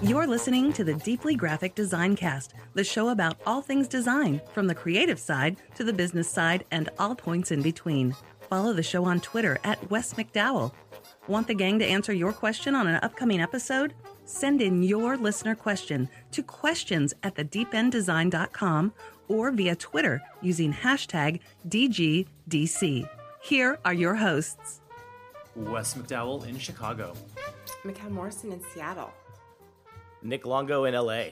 You're listening to the Deeply Graphic Design Cast, the show about all things design, from the creative side to the business side and all points in between. Follow the show on Twitter at Wes McDowell. Want the gang to answer your question on an upcoming episode? Send in your listener question to questions at thedeependdesign.com or via Twitter using hashtag DGDC. Here are your hosts. Wes McDowell in Chicago. Mikhail Morrison in Seattle. Nick Longo in LA.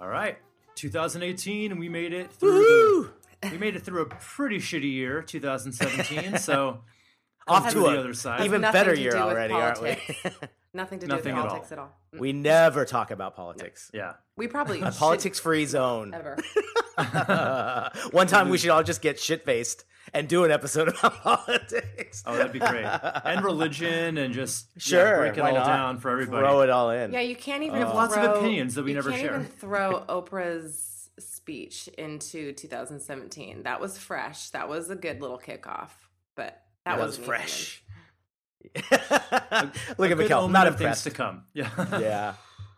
All right, 2018, and we made it through. The, we made it through a pretty shitty year, 2017. So Off to to the a other side. even better year already, aren't we? politics. Nothing to do Nothing at with all. politics at all. we never talk about politics. yeah. We probably A politics-free zone. ever. One time we should all just get shit faced and do an episode about politics. Oh, that'd be great. And religion, and just yeah, Sure, break it why all not? down for everybody. Throw it all in. Yeah, you can't even. We have lots of throw- opinions that we you never can't share. even throw Oprah's speech into 2017. That was fresh. That was a good little kickoff. But that, that was wasn't fresh. Look at omen not of things impressed. to come. Yeah. yeah.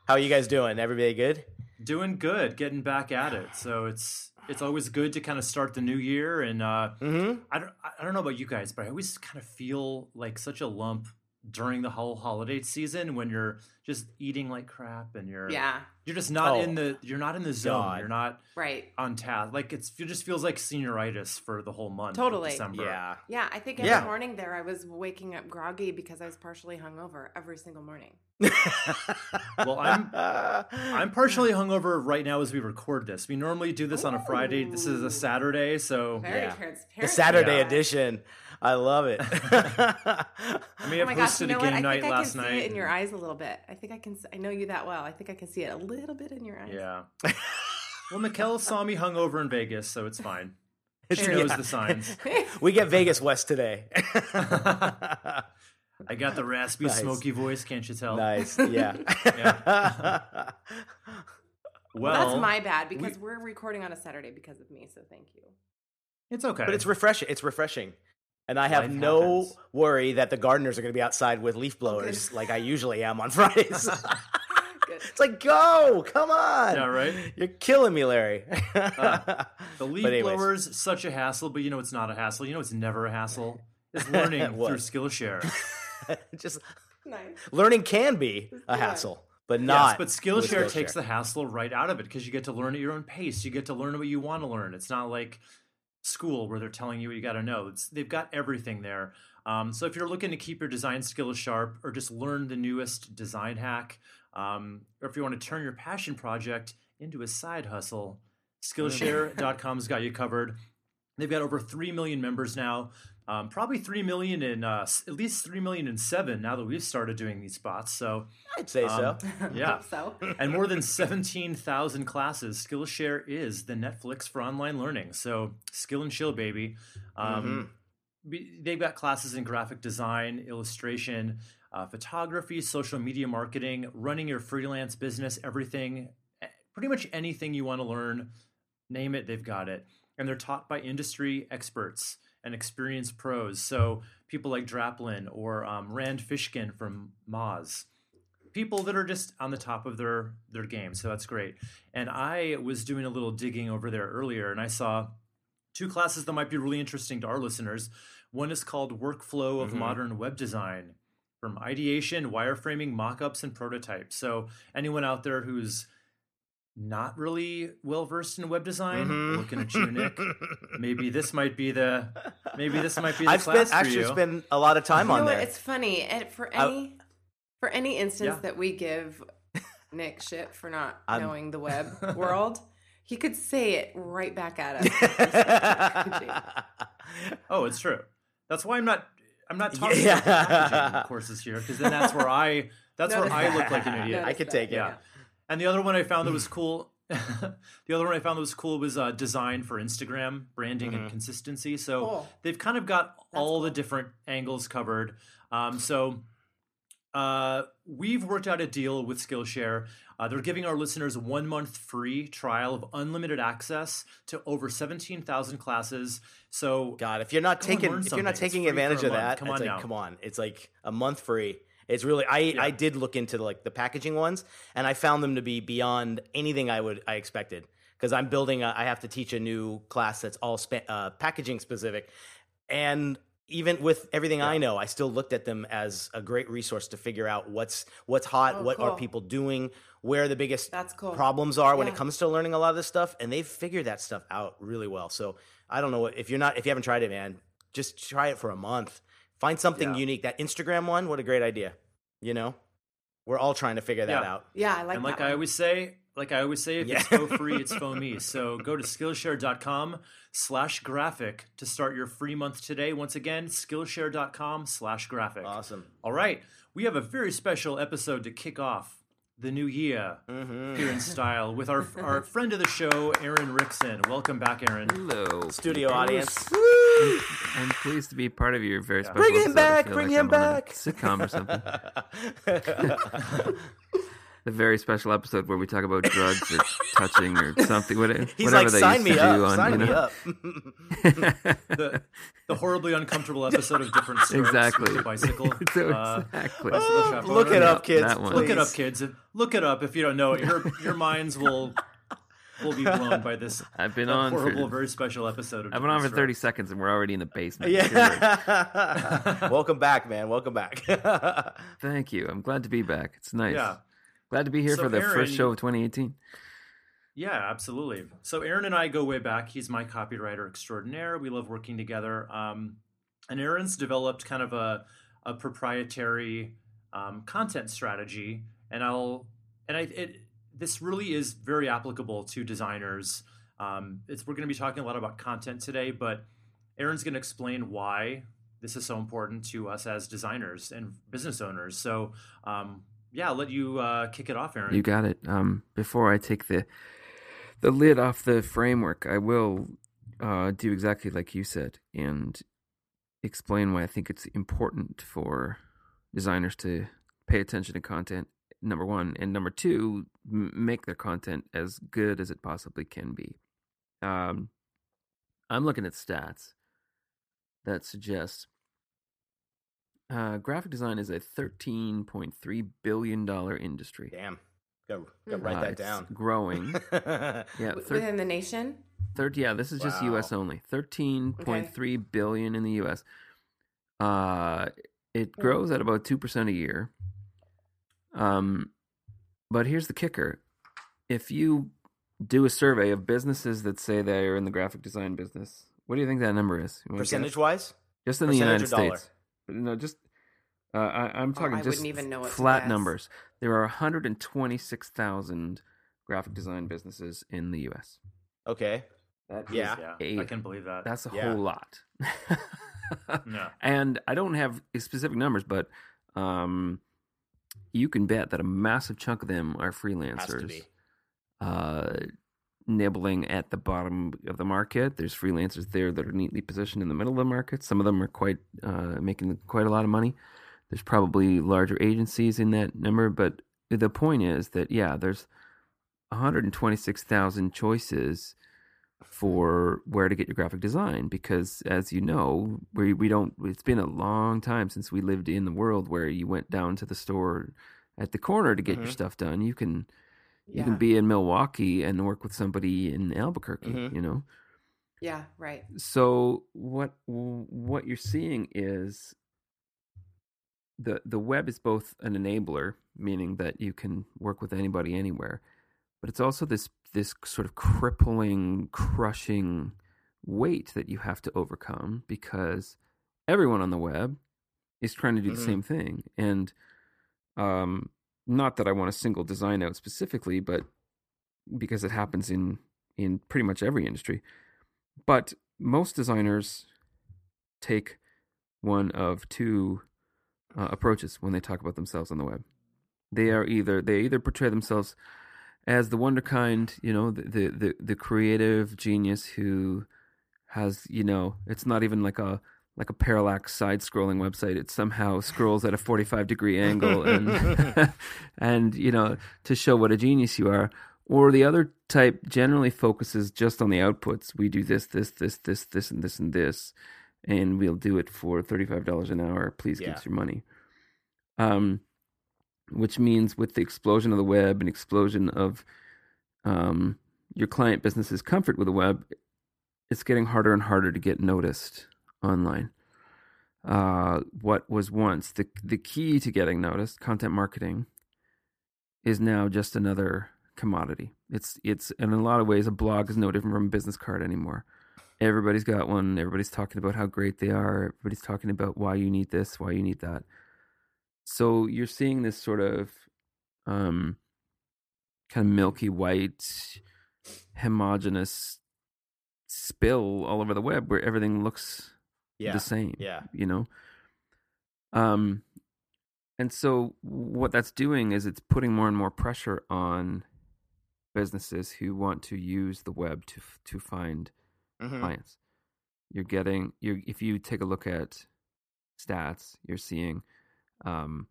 How are you guys doing? Everybody good? Doing good, getting back at it. So it's it's always good to kind of start the new year and uh Mm-hmm. I don't I don't know about you guys, but I always kind of feel like such a lump during the whole holiday season when you're just eating like crap and you're Yeah, you're just not Oh. in the you're not in the zone. God. You're not right. on task. Like it's it just feels like senioritis for the whole month. Totally. December. Yeah. Yeah, I think every Yeah. morning there I was waking up groggy because I was partially hungover every single morning. Well, I'm I'm partially hungover right now as we record this. We normally do this on a Friday. This is a Saturday, so Very Yeah. transparent. the Saturday Yeah. edition. I love it. I may Oh have my gosh! hosted You know a what? game I night think I can last see night. it in your eyes a little bit. I think I can. s- I know you that well. I think I can see it a little bit in your eyes. Yeah. Well, Mikkel saw me hungover in Vegas, so it's fine. She Yeah. knows the signs. we get Vegas West today. I got the raspy, Nice. smoky voice. Can't you tell? nice. Yeah. Well, Well, that's my bad because we, are recording on a Saturday because of me. So thank you. It's okay. But it's refreshing. It's refreshing. And I have Life no happens. worry that the gardeners are going to be outside with leaf blowers like I usually am on Fridays. It's like, go, come on. Yeah, right? You're killing me, Larry. Uh, the leaf blower's such a hassle, but you know it's not a hassle. You know it's never a hassle. It's learning through Skillshare. Just Nice. learning can be a Yeah. hassle, but not. yes, but with Skillshare takes the hassle right out of it because you get to learn at your own pace. You get to learn what you want to learn. It's not like school where they're telling you what you got to know. It's, they've got everything there. Um, so if you're looking to keep your design skills sharp or just learn the newest design hack, um, or if you want to turn your passion project into a side hustle, Skillshare.com's got you covered. They've got over 3 million members now. Um, probably 3 million in, uh, at least 3 million in seven now that we've started doing these spots. So, I'd say so. um, yeah. Hope so. and more than 17,000 classes. Skillshare is the Netflix for online learning. So, skill and chill, baby. Um, be- They've got classes in graphic design, illustration, uh, photography, social media marketing, running your freelance business, everything, eh, pretty much anything you want to learn, name it, they've got it. And they're taught by industry experts and experienced pros. So, people like Draplin or um, Rand Fishkin from Moz people that are just on the top of their their game so that's great and i was doing a little digging over there earlier and i saw two classes that might be really interesting to our listeners one is called workflow of Mhm. modern web design from ideation wireframing mockups and prototypes so anyone out there who's not really well versed in web design Mhm. looking at you nick maybe this might be the maybe this might be the I've class spent for actually you. spent a lot of time You on know what? It's funny, and for I- any for any instance Yeah. that we give Nick shit for not I'm- knowing the web world, he could say it right back at us. Oh, it's true. That's why I'm not. I'm not talking Yeah. about the packaging courses here because then that's where I. That's where Notice I look like an idiot. Notice I could that, take it. Yeah. And the other one I found that was cool. the other one I found that was cool was uh, design for Instagram branding and Mhm. consistency. So Cool. they've kind of got all the different angles covered. Um, so uh, we've worked out a deal with Skillshare. Uh, they're giving our listeners a one month free trial of unlimited access to over 17,000 classes. So God, if you're not taking if you're not taking advantage of month. that, Come it's on like come on, it's like a month free, It's really I I did look into like the packaging ones, and I found them to be beyond anything I would I expected because I'm building. A, I have to teach a new class that's all spa- uh, packaging specific, and even with everything I know, I still looked at them as a great resource to figure out what's what's hot, Oh, what are people doing, where the biggest cool. problems are when it comes to learning a lot of this stuff, and they've figured that stuff out really well. So I don't know what if you're not if you haven't tried it, man, just try it for a month. Find something Yeah. unique. That Instagram one, what a great idea. You know, we're all trying to figure that Yeah. out. Yeah, I like and like that I one. always say, like I always say, if Yeah. it's for free, it's for me. So go to Skillshare.com slash graphic to start your free month today. Once again, Skillshare.com slash graphic. Awesome. All right. We have a very special episode to kick off the new year Mm-hmm. here in style with our our friend of the show, Aaron Wrixon. Welcome back, Aaron. Hello, Studio people. audience. I'm pleased to be part of your very special. Bring him back, bring like him I'm on a back. Sitcom or something. The very special episode where we talk about drugs or touching or something. Whatever, He's whatever like, they sign used me to do up, on, sign you me up. The, the horribly uncomfortable episode of Diff'rent Strokes Exactly. with the bicycle. So uh, exactly. bicycle chaperone. Look it up, kids. Look it up, kids. Look it up if you don't know it. Your your minds will will be blown by this I've been on horrible, for, very special episode of I've been on for 30 Strokes. seconds and we're already in the basement. Yeah. Welcome back, man. Welcome back. Thank you. I'm glad to be back. It's nice. Yeah. Glad to be here So, for the Aaron- first show of 2018. Yeah, absolutely. So Aaron and I go way back. He's my copywriter extraordinaire. We love working together. Um, and Aaron's developed kind of a, a proprietary um, content strategy, and I'll and I it this really is very applicable to designers. Um, it's we're going to be talking a lot about content today, but Aaron's going to explain why this is so important to us as designers and business owners. So um, yeah, I'll let you uh, kick it off, Aaron. You got it. Um, before I take the the lid off the framework, I will uh, do exactly like you said and explain why I think it's important for designers to pay attention to content. Number one, and number two, m- make their content as good as it possibly can be. Um, I'm looking at stats that suggest uh, graphic design is a 13.3 billion dollar industry. Damn. Go, go write Uh, that it's down. Growing. Yeah, thir- within the nation. third. Yeah, this is just Wow. U.S. only. Thirteen point three billion in the U.S. Uh, it grows at about two percent a year. Um, but here's the kicker: if you do a survey of businesses that say they are in the graphic design business, what do you think that number is? You wanna guess? Percentage wise? just in the United States. dollar? States. No, just uh, I, I'm Oh, talking I just wouldn't even know what flat numbers. There are 126,000 graphic design businesses in the U.S. Okay. That Yeah. yeah, Eight. I can believe that. That's a Yeah. whole lot. yeah. and I don't have specific numbers, but um, you can bet that a massive chunk of them are Has to freelancers. be. Uh, nibbling at the bottom of the market. There's freelancers there that are neatly positioned in the middle of the market. Some of them are quite uh, making quite a lot of money. There's probably larger agencies in that number, but the point is that yeah, there's 126,000 choices for where to get your graphic design because as you know we we don't it's been a long time since we lived in the world where you went down to the store at the corner to get your Mhm. stuff done you can you Yeah. can be in Milwaukee and work with somebody in Albuquerque Mhm. you know Yeah. Right. so what what you're seeing is the the web is both an enabler meaning that you can work with anybody anywhere but it's also this this sort of crippling crushing weight that you have to overcome because everyone on the web is trying to do the Mhm. same thing and um not that I want to single design out specifically but because it happens in in pretty much every industry but most designers take one of two uh, approaches when they talk about themselves on the web. They are either they either portray themselves as the wonder kind, you know, the the the, the creative genius who has, you know, it's not even like a like a parallax side scrolling website. It somehow scrolls at a 45 degree angle and and you know, to show what a genius you are. Or the other type generally focuses just on the outputs. We do this, this, this, this, this, and this, and this, and we'll do it for thirty-five dollars an hour. Please give us your money. Um, which means with the explosion of the web and explosion of um, your client business's comfort with the web, it's getting harder and harder to get noticed online. Uh, what was once the the key to getting noticed, content marketing, is now just another commodity. It's it's in a lot of ways a blog is no different from a business card anymore. Everybody's got one. Everybody's talking about how great they are. Everybody's talking about why you need this, why you need that. So you're seeing this sort of um, kind of milky white, homogenous spill all over the web where everything looks Yeah. the same. Yeah. You know? Um and so what that's doing is it's putting more and more pressure on businesses who want to use the web to to find Mhm. clients. You're getting you if you take a look at stats, you're seeing um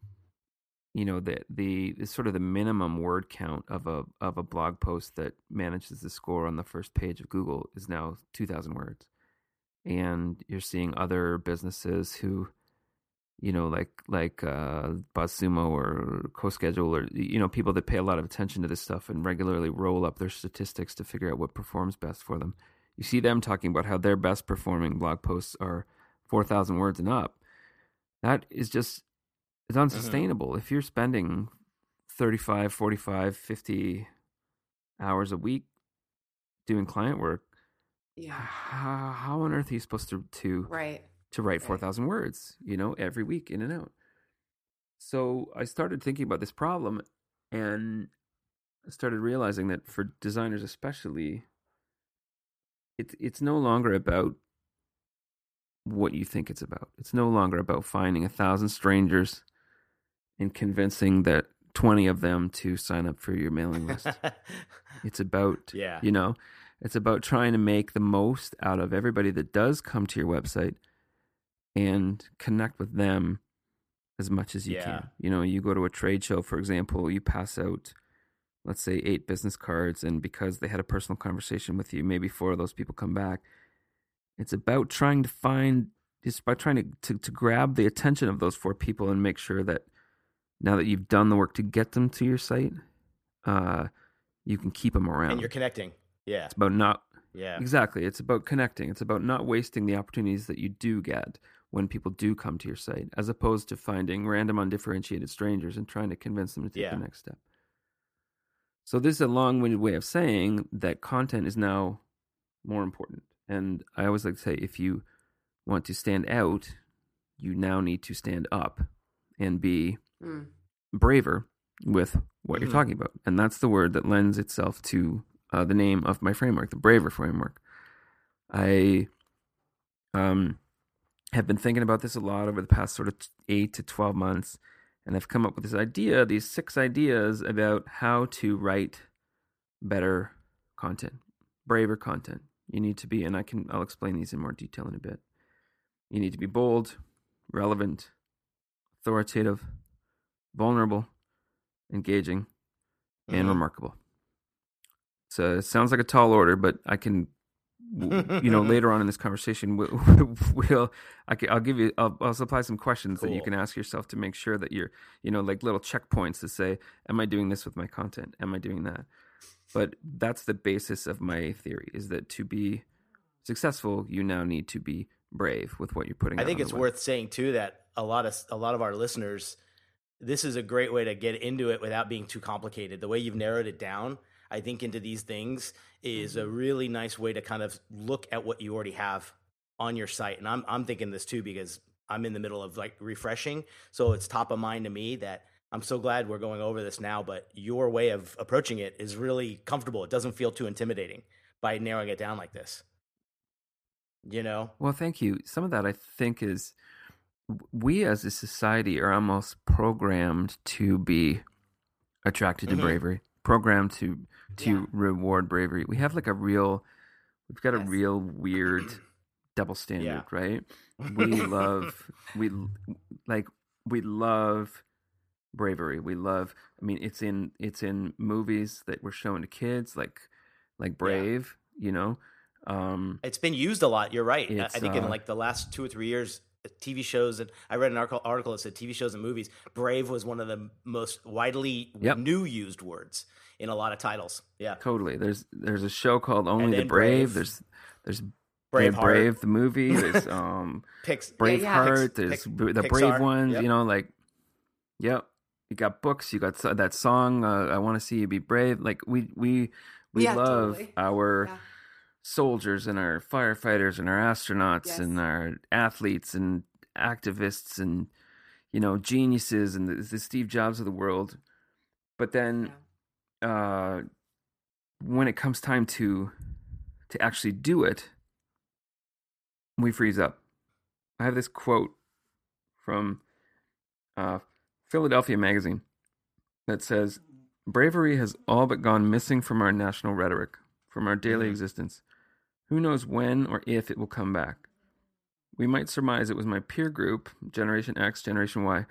you know the, the the sort of the minimum word count of a of a blog post that manages to score on the first page of Google is now 2000 words. And you're seeing other businesses who you know like like uh BuzzSumo or CoSchedule or you know people that pay a lot of attention to this stuff and regularly roll up their statistics to figure out what performs best for them. You see them talking about how their best performing blog posts are 4000 words and up. That is just it's unsustainable. If you're spending 35, 45, 50 hours a week doing client work, Yeah. how, how on earth are you supposed to to Right. to write Right. 4000 words, you know, every week in and out. So I started thinking about this problem and I started realizing that for designers especially it's it's no longer about what you think it's about. It's no longer about finding a thousand strangers and convincing that 20 of them to sign up for your mailing list. It's about, Yeah. you know, it's about trying to make the most out of everybody that does come to your website and connect with them as much as you Yeah. can. You know, you go to a trade show, for example, you pass out, let's say, eight business cards, and because they had a personal conversation with you, maybe four of those people come back. It's about trying to find, it's about trying to, to, to grab the attention of those four people and make sure that now that you've done the work to get them to your site, uh, you can keep them around. and you're connecting. Yeah. It's about not Yeah. exactly. It's about connecting. It's about not wasting the opportunities that you do get when people do come to your site, as opposed to finding random, undifferentiated strangers and trying to convince them to take Yeah. the next step. So this is a long-winded way of saying that content is now more important. And I always like to say, if you want to stand out, you now need to stand up and be Mm. braver with what you're Mhm. talking about. And that's the word that lends itself to uh, the name of my framework, the Braver framework. I um, have been thinking about this a lot over the past sort of eight to 12 months. And I've come up with this idea, these six ideas about how to write better content, braver content. You need to be, and I can, I'll explain these in more detail in a bit. You need to be bold, relevant, authoritative, vulnerable, engaging, and Mhm. remarkable. So it sounds like a tall order, but I can, you know, later on in this conversation, we'll, we'll I will give you, I'll, I'll supply some questions that you can ask yourself to make sure that you're, you know, like little checkpoints to say, am I doing this with my content? Am I doing that? But that's the basis of my theory: is that to be successful, you now need to be brave with what you're putting. I think it's worth saying too that a lot of a lot of our listeners, this is a great way to get into it without being too complicated. The way you've narrowed it down, I think, into these things is a really nice way to kind of look at what you already have on your site. And I'm I'm thinking this too because I'm in the middle of like refreshing, so it's top of mind to me that. I'm so glad we're going over this now, but your way of approaching it is really comfortable. It doesn't feel too intimidating by narrowing it down like this. You know? Well, thank you. Some of that I think is we as a society are almost programmed to be attracted to Mhm. bravery, programmed to to Yeah. reward bravery. We have like a real we've got a Yes. real weird double standard, Yeah. right? We love we like we love bravery. We love I mean it's in it's in movies that we're showing to kids like like Brave, you know. Um It's been used a lot. You're right. I- think in uh, like the last two or three years, TV shows and I read an article, article that said TV shows and movies. Brave was one of the most widely Yep. new used words in a lot of titles. Yeah, Totally. There's there's a show called Only the Brave. Brave. There's there's Braveheart. Brave, Brave the movie. There's um Pix, Braveheart. Pix- there's Pix- the Pixar, brave ones. yep. You know, like yep. You got books. You got that song. Uh, I want to see you be brave. Like we we we Yeah, love totally. our Yeah. Soldiers and our firefighters and our astronauts Yes. and our athletes and activists and you know geniuses and the, the Steve Jobs of the world. But then uh, when it comes time to to actually do it, we freeze up. I have this quote from uh, Philadelphia Magazine that says, "Bravery has all but gone missing from our national rhetoric, from our daily Mhm. existence. Who knows when or if it will come back? We might surmise it was my peer group, Generation X, Generation Y."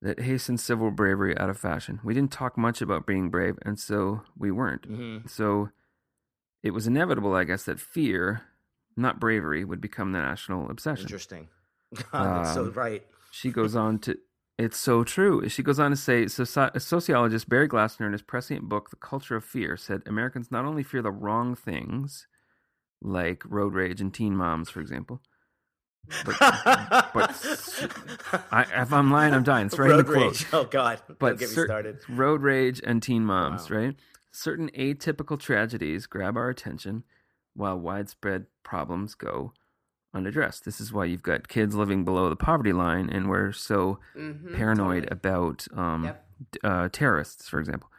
That hastened civil bravery out of fashion. We didn't talk much about being brave, and so we weren't. Mhm. So it was inevitable, I guess, that fear, not bravery, would become the national obsession. Interesting. God, that's so Um, right. She goes on to, it's so true. She goes on to say, soci- sociologist Barry Glassner, in his prescient book, The Culture of Fear, said Americans not only fear the wrong things, like road rage and teen moms, for example. But, but I, if I'm lying, I'm dying. It's right in the Road quote. rage. Oh God, but don't get me cer- started. road rage and teen moms, Wow. right? Certain atypical tragedies grab our attention while widespread problems go unaddressed. This is why you've got kids living below the poverty line and we're so Mhm, paranoid totally. about um, Yep. uh, terrorists, for example.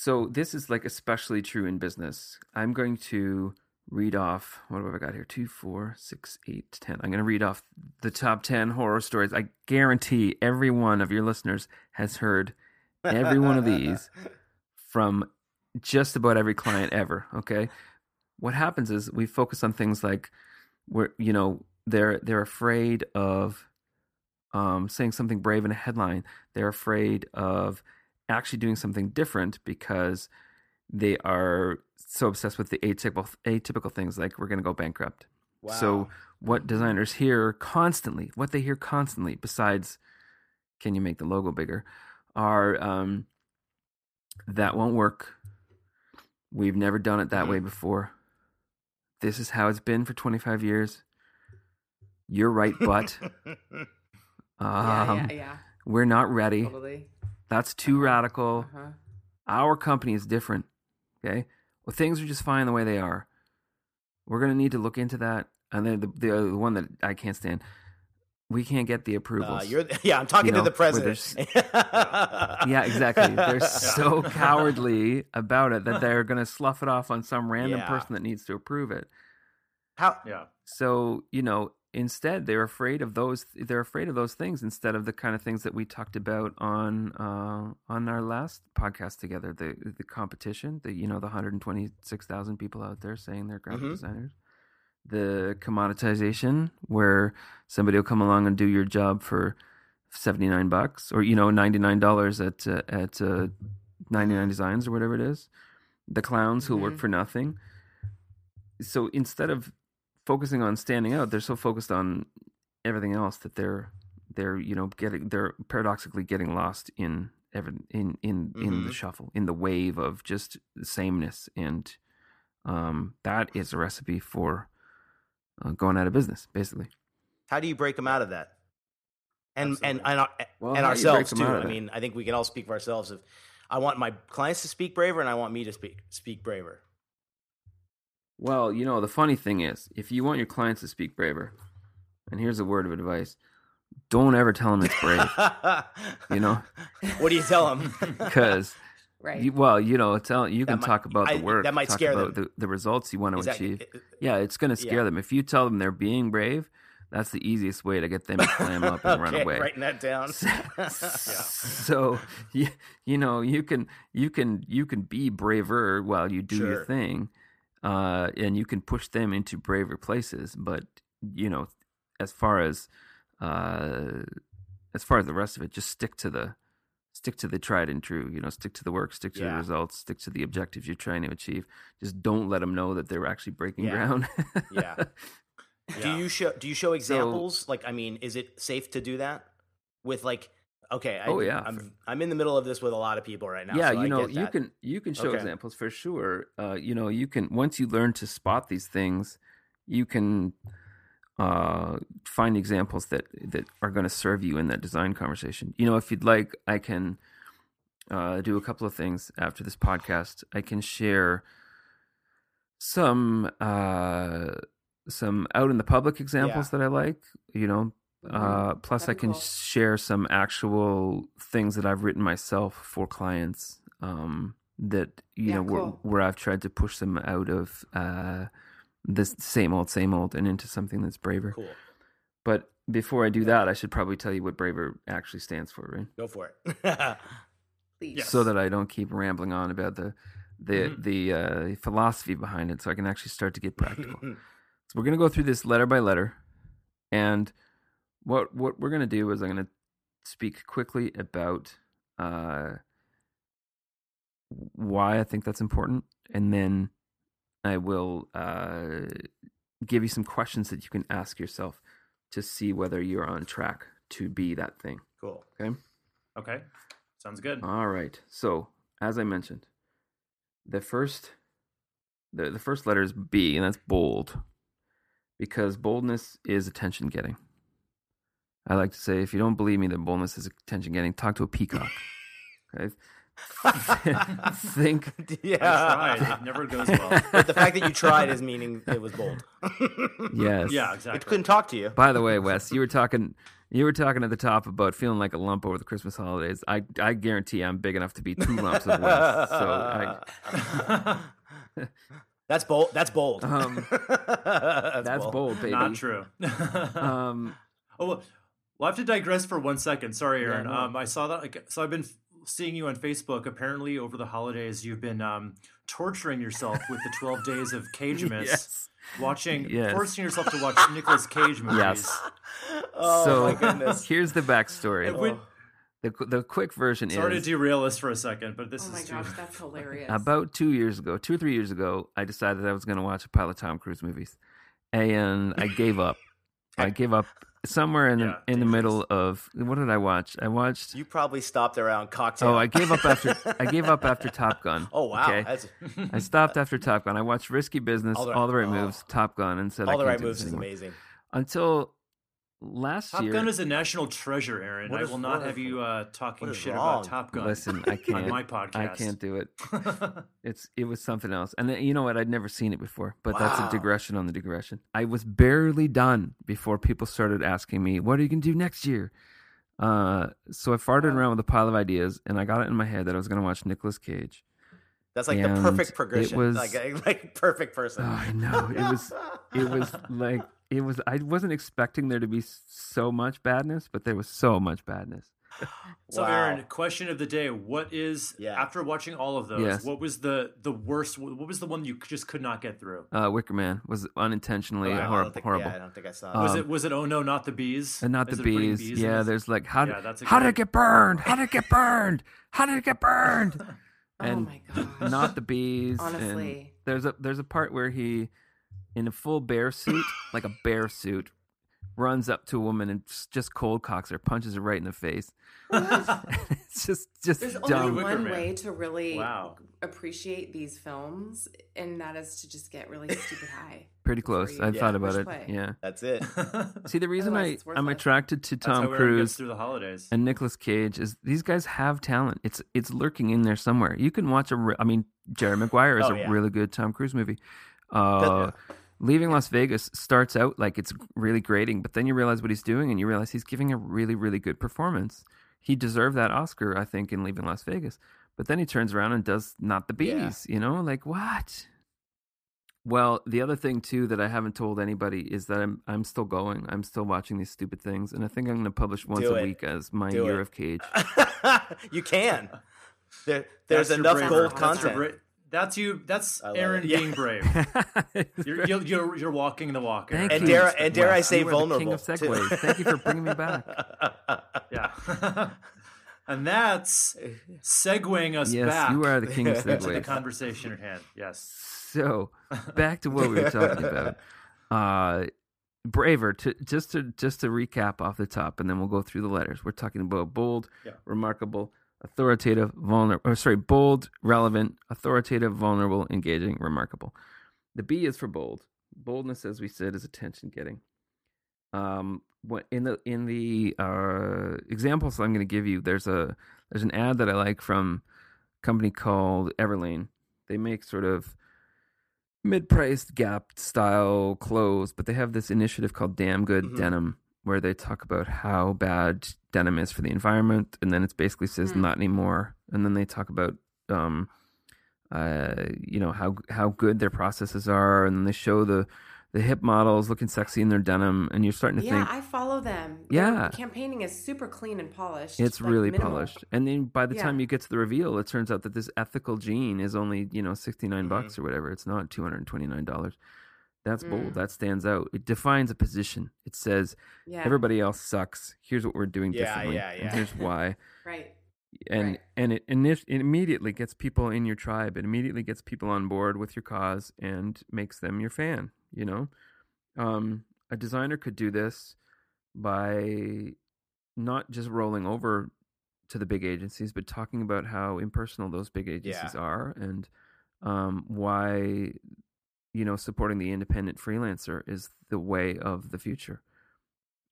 So this is like especially true in business. I'm going to read off what have I got here? Two, four, six, eight, ten. I'm going to read off the top ten horror stories. I guarantee every one of your listeners has heard every one of these from just about every client ever. Okay, what happens is we focus on things like where you know they're they're afraid of um, saying something brave in a headline. They're afraid of actually doing something different because they are so obsessed with the atypical atypical things like we're going to go bankrupt. So what designers hear constantly, what they hear constantly, besides can you make the logo bigger, are um, that won't work. We've never done it that Mm-hmm. way before. This is how it's been for 25 years. You're right, but um, yeah, yeah, yeah, we're not ready. totally. That's too radical. Uh-huh. Our company is different. Okay. Well, things are just fine the way they are. We're going to need to look into that. And then the, the, the one that I can't stand, we can't get the approvals. Uh, you're yeah. I'm talking You know, to the president. yeah, exactly. They're so cowardly about it that they're going to slough it off on some random Yeah. person that needs to approve it. How? Yeah. So, you know, instead they're afraid of those they're afraid of those things instead of the kind of things that we talked about on uh on our last podcast together, the the competition, the you know, the 126,000 people out there saying they're graphic Mhm. designers. The commoditization where somebody will come along and do your job for 79 bucks or you know, $99 at uh, at uh, 99 designs or whatever it is. The clowns who work Mhm. for nothing. So instead of focusing on standing out, they're so focused on everything else that they're they're you know getting they're paradoxically getting lost in every in in in the Mhm. shuffle in the wave of just sameness and um that is a recipe for uh, going out of business basically How do you break them out of that? And and Absolutely. and, our, Well, and how do you break ourselves too. I mean, I think we can all speak for ourselves. If I want my clients to speak braver, and I want me to speak speak braver. Well you know the funny thing is if you want your clients to speak braver and here's a word of advice don't ever tell them it's brave you know what do you tell them? because Right. you, well you know tell you That can might- talk about I- the work that might talk scare about them. the, the results you want to Is that- achieve uh, Yeah, it's going to scare Yeah. them. If you tell them they're being brave, that's the easiest way to get them to clam up and run away. Writing that down. So you, you know you can you can you can be braver while you do your thing, uh, and you can push them into braver places. But you know, as far as uh, as far as the rest of it, just stick to the stick to the tried and true. You know, stick to the work, stick to the results, stick to the objectives you're trying to achieve. Just don't let them know that they're actually breaking Yeah. ground. Yeah. Do you show do you show examples? like, I mean, is it safe to do that with like? Okay, I, Oh, yeah. I'm I'm in the middle of this with a lot of people right now. yeah, so you know, you can you can show Okay. examples for sure. Uh, you know, you can once you learn to spot these things, you can uh, find examples that that are going to serve you in that design conversation. You know, if you'd like, I can uh, do a couple of things after this podcast. I can share some uh, some out in the public examples that I like. You know, uh, plus, I That'd be can cool. share some actual things that I've written myself for clients um, that you Yeah, know where, cool. where I've tried to push them out of uh, this same old, same old, and into something that's braver. cool. But before I do that, I should probably tell you what braver actually stands for, right? Go for it. Please. Yes. So that I don't keep rambling on about the the Mhm. the uh, philosophy behind it, so I can actually start to get practical. So we're gonna go through this letter by letter, and what what we're gonna do is I'm gonna speak quickly about uh, why I think that's important, and then I will uh, give you some questions that you can ask yourself to see whether you're on track to be that thing. cool. Okay. Okay. Sounds good. All right. So, as I mentioned, the first the, the first letter is B, and that's bold. Because boldness is attention getting. I like to say if you don't believe me that boldness is attention getting, talk to a peacock. Okay? Think I yeah. tried. It never goes well. But the fact that you tried is meaning it was bold. yes. Yeah, It exactly. couldn't talk to you. By the way, Wes, you were talking you were talking at the top about feeling like a lump over the Christmas holidays. I I guarantee I'm big enough to be two lumps of Wes. So I, That's bold. That's bold. Um, that's, that's bold, baby. Not true. Um Oh, well, well, I have to digress for one second. Sorry, Yeah, Aaron. no. um, I saw that. Like, so I've been seeing you on Facebook. Apparently, over the holidays, you've been um, torturing yourself with the Twelve Days of Cagemas, yes. watching, Yes. forcing yourself to watch Nicolas Cage movies. Yes. Oh so my goodness. here's the backstory. It would- The the quick version Sorry to is derail us for a second, but this is Oh my is too. gosh, that's hilarious. about two years ago, two or three years ago, I decided I was going to watch a pile of Tom Cruise movies, and I gave up. I gave up somewhere in the Yeah, in the middle of what did I watch? I watched. You probably stopped around cocktail. Oh, I gave up after I gave up after Top Gun. Oh wow, Okay? I stopped after Top Gun. I watched Risky Business, All All the the, right- Right oh. Moves, Top Gun, and said I all the right moves is amazing. Until last Top year, Gun is a national treasure, Aaron. What I is- will not have is- you uh, talking shit wrong? about Top Gun. listen, I can't. on my podcast. I can't do it. It's it was something else, and then, you know what? I'd never seen it before, but that's a digression on the digression. I was barely done before people started asking me, "What are you gonna do next year?" Uh, so I farted around with a pile of ideas, and I got it in my head that I was gonna watch Nicolas Cage. That's like the And perfect it progression. was- like like perfect person. Oh, I know it was it was like it was. I wasn't expecting there to be so much badness, but there was so much badness. So, Wow. Aaron, question of the day: What is Yeah. after watching all of those? Yes. What was the the worst? What was the one you just could not get through? Uh, Wicker Man was unintentionally Oh, I hor- think, horrible. Yeah, I don't think I saw it. Was Um, it was it? Oh no, not the bees. And not Is the it putting bees. yeah, there's like how Yeah, did that's how did it get burned? How did it get burned? How did it get burned? oh and my gosh. Not the bees. and Honestly. there's a there's a part where he, in a full bear suit, like a bear suit, runs up to a woman and just cold cocks her, punches her right in the face. it's just just There's dumb. only one way to really Wow. appreciate these films, and that is to just get really stupid high. Pretty close. you. I Yeah. thought about Push it. play. Yeah. That's it. See, the reason Otherwise I I'm worthless. attracted to Tom Cruise through the holidays. and Nicolas Cage is these guys have talent. It's it's lurking in there somewhere. You can watch a. Re- I mean, Jerry Maguire is Oh, a yeah. really good Tom Cruise movie. Uh, Leaving Las Vegas starts out like it's really grating, but then you realize what he's doing, and you realize he's giving a really really good performance. He deserved that Oscar, I think, in Leaving Las Vegas. But then he turns around and does not the Yeah. bees. You know, like what? Well, the other thing too that I haven't told anybody is that I'm I'm still going. I'm still watching these stupid things, and I think I'm going to publish once a week as my Do year it. of Cage. you can. There, there's That's enough bravery. gold That's your content. Bra- That's you. That's I Aaron it. Yeah. being brave. You're, you're, you're, you're walking the walk. Thank Aaron. and you. dare and dare I say you vulnerable. king of too. segues. Thank you for bringing me back. Yeah. and that's segueing us Yes, back you are the king of to the conversation at hand. Yes. So, back to what we were talking about. Uh, braver to just to just to recap off the top and then we'll go through the letters we're talking about bold Yeah. remarkable authoritative vulnerable or sorry bold relevant authoritative vulnerable engaging remarkable. The b is for bold. Boldness as we said is attention getting. Um in the in the uh examples i'm going to give you there's a there's an ad that i like from a company called everlane. They make sort of mid-priced gap style clothes but they have this initiative called damn good Mhm. denim where they talk about how bad denim is for the environment and then it basically says Hmm. not anymore and then they talk about um uh you know how how good their processes are and then they show the the hip models looking sexy in their denim and you're starting to Yeah, think Yeah, I follow them. Yeah. Their campaigning is super clean and polished. it's like really minimal. polished and then by the Yeah. time you get to the reveal it turns out that this ethical jean is only you know 69 Mhm. bucks or whatever it's not $229 that's Mm. bold that stands out. It defines a position. It says Yeah. everybody else sucks. Here's what we're doing Yeah, differently yeah, and here's why. Right. and Right. and it, init- it immediately gets people in your tribe. It immediately gets people on board with your cause and makes them your fan you know? Um, a designer could do this by not just rolling over to the big agencies but talking about how impersonal those big agencies are and um, why you know supporting the independent freelancer is the way of the future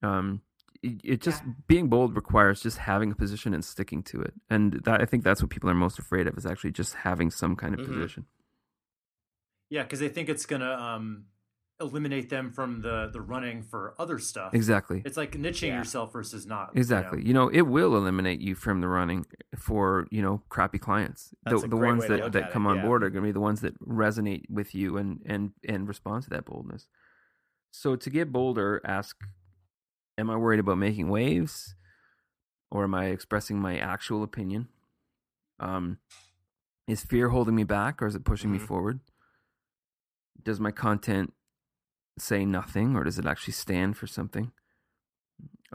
um, it, it just Yeah. being bold requires just having a position and sticking to it and that, i think that's what people are most afraid of is actually just having some kind of Mhm. position Yeah, because they think it's gonna um, eliminate them from the the running for other stuff. exactly It's like niching Yeah. yourself versus not. you know? exactly you know it will eliminate you from the running for you know crappy clients That's the, a the great ones way that, look that at it, come on yeah. board are going to be the ones that resonate with you and and and respond to that boldness so to get bolder ask am i worried about making waves or am i expressing my actual opinion um is fear holding me back or is it pushing me Mhm. forward does my content say nothing or does it actually stand for something?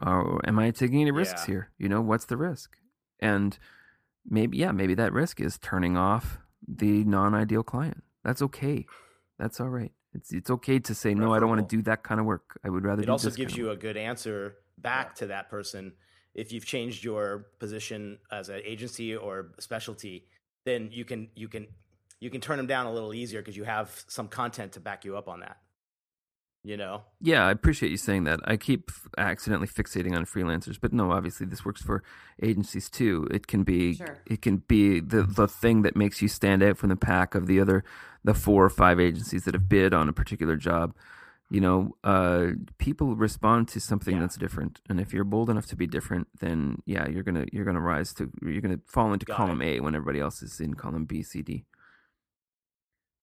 Or am i taking any risks Yeah. here? You know what's the risk? And maybe yeah maybe that risk is turning off the non-ideal client. That's okay. That's all right. It's it's okay to say no i don't want to do that kind of work. I would rather it also gives you a good answer back to that person. If you've changed your position as an agency or specialty then you can you can you can turn them down a little easier because you have some content to back you up on that you know Yeah, I appreciate you saying that. I keep accidentally fixating on freelancers, but no, obviously this works for agencies too. It can be Sure. it can be the the thing that makes you stand out from the pack of the other the four or five agencies that have bid on a particular job. You know, uh, people respond to something Yeah. that's different, and if you're bold enough to be different, then yeah, you're gonna you're gonna rise to you're gonna fall into Got column it. A when everybody else is in column B, C, D.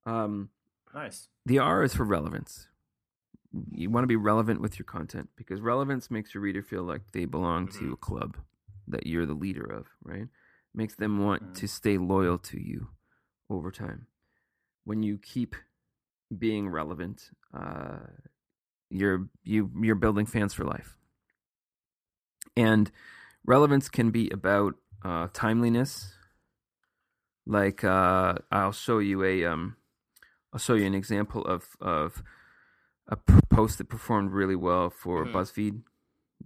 Um, Nice. the R is for relevance. You want to be relevant with your content because relevance makes your reader feel like they belong to Mhm. a club that you're the leader of, right? Makes them want Mhm. to stay loyal to you over time. When you keep being relevant, uh, you're you you're building fans for life. And relevance can be about uh, timeliness. Like uh, I'll show you a um, I'll show you an example of of a post that performed really well for Mhm. BuzzFeed.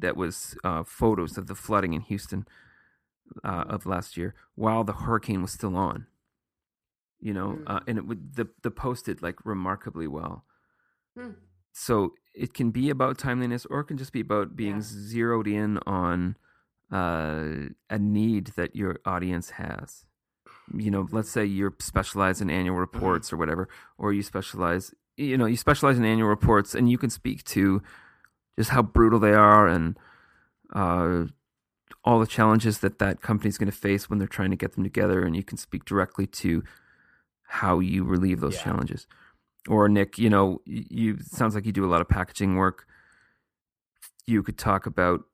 That was uh, photos of the flooding in Houston uh, of last year, while the hurricane was still on. You know, Mm. uh, and it would the the post did like remarkably well. Hmm. So it can be about timeliness, or it can just be about being Yeah. zeroed in on uh, a need that your audience has you know, let's say you're specialized in annual reports or whatever, or you specialize, you know, you specialize in annual reports, and you can speak to just how brutal they are and uh, all the challenges that that company is going to face when they're trying to get them together, and you can speak directly to how you relieve those Yeah. challenges. Or Nick, you know, you sounds like you do a lot of packaging work. You could talk about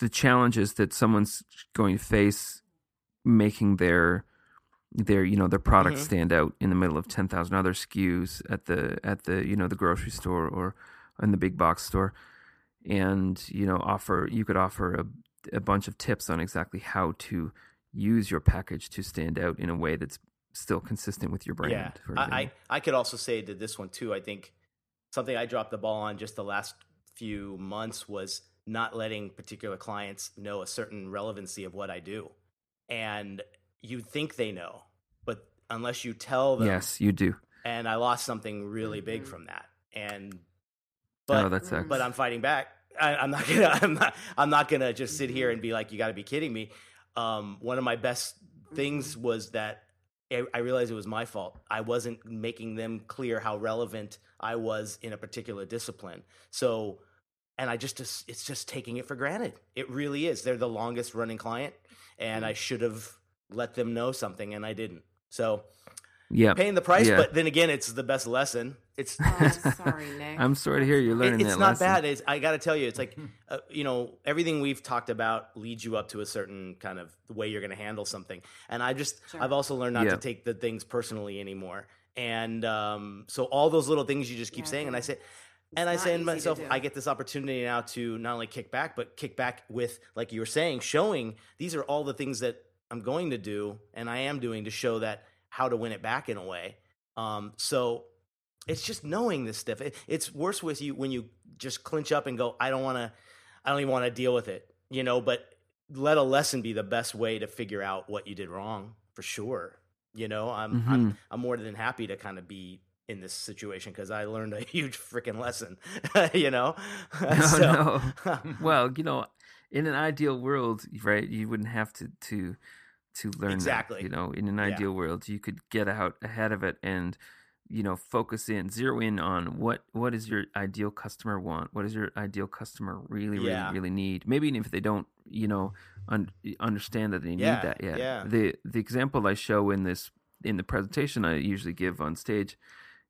the challenges that someone's going to face making their their you know their product Mhm. stand out in the middle of 10,000 other SKUs at the at the you know the grocery store or in the big box store and you know offer you could offer a, a bunch of tips on exactly how to use your package to stand out in a way that's still consistent with your brand yeah I. I i could also say to this one too i think something I dropped the ball on just the last few months was not letting particular clients know a certain relevancy of what I do. And you think they know, but unless you tell them. Yes, you do. And I lost something really big from that. And oh, but that sucks. but I'm fighting back. I, I'm not gonna I'm not I'm not gonna just sit here and be like, you got to be kidding me. Um, one of my best things was that I I realized it was my fault. I wasn't making them clear how relevant I was in a particular discipline. So, and I just it's just taking it for granted. It really is. They're the longest running client, and I should have let them know something, and I didn't. So, yeah, paying the price, Yeah. but then again, it's the best lesson. It's Oh, sorry, Nick. I'm sorry to hear you're it- learning it's that not lesson. bad. It's, I got to tell you, it's like uh, you know everything we've talked about leads you up to a certain kind of way you're going to handle something. And I just Sure. I've also learned not Yeah. to take the things personally anymore. And um, so all those little things you just keep Yeah, saying, and I yeah. say. And I say to easy to myself. I get this opportunity now to not only kick back, but kick back with, like you were saying, showing these are all the things that I'm going to do and I am doing to show that how to win it back in a way. Um, so it's just knowing this stuff. It, it's worse with you when you just clinch up and go, I don't want to, I don't even want to deal with it, you know, but let a lesson be the best way to figure out what you did wrong for sure. You know, I'm, I'm, Mhm. I'm more than happy to kind of be in this situation because I learned a huge freaking lesson, you know? No, no. well, you know, in an ideal world, right, you wouldn't have to to to learn that, Exactly. you know, in an Yeah. ideal world, you could get out ahead of it and you know focus in, zero in on what what is your ideal customer want, what does your ideal customer really, really, Yeah. really need. Maybe even if they don't, you know, un- understand that they Yeah, need that yet. yeah. The the example I show in this in the presentation I usually give on stage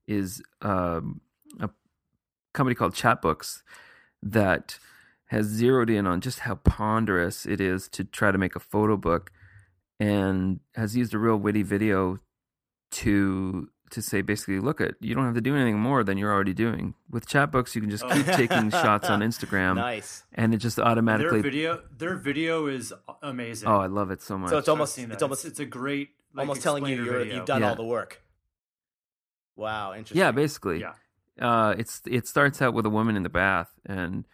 is um, a company called Chatbooks that has zeroed in on just how ponderous it is to try to make a photo book and has used a real witty video to to say basically look at you don't have to do anything more than you're already doing with chatbooks you can just keep taking shots on instagram nice. and it just automatically Their automatically video, their video is amazing. oh i love it so much So it's almost, seen it's almost, it's, a great, like, almost telling you you're, you've done Yeah. all the work. Wow, interesting. yeah basically Yeah. uh it's it starts out with a woman in the bath and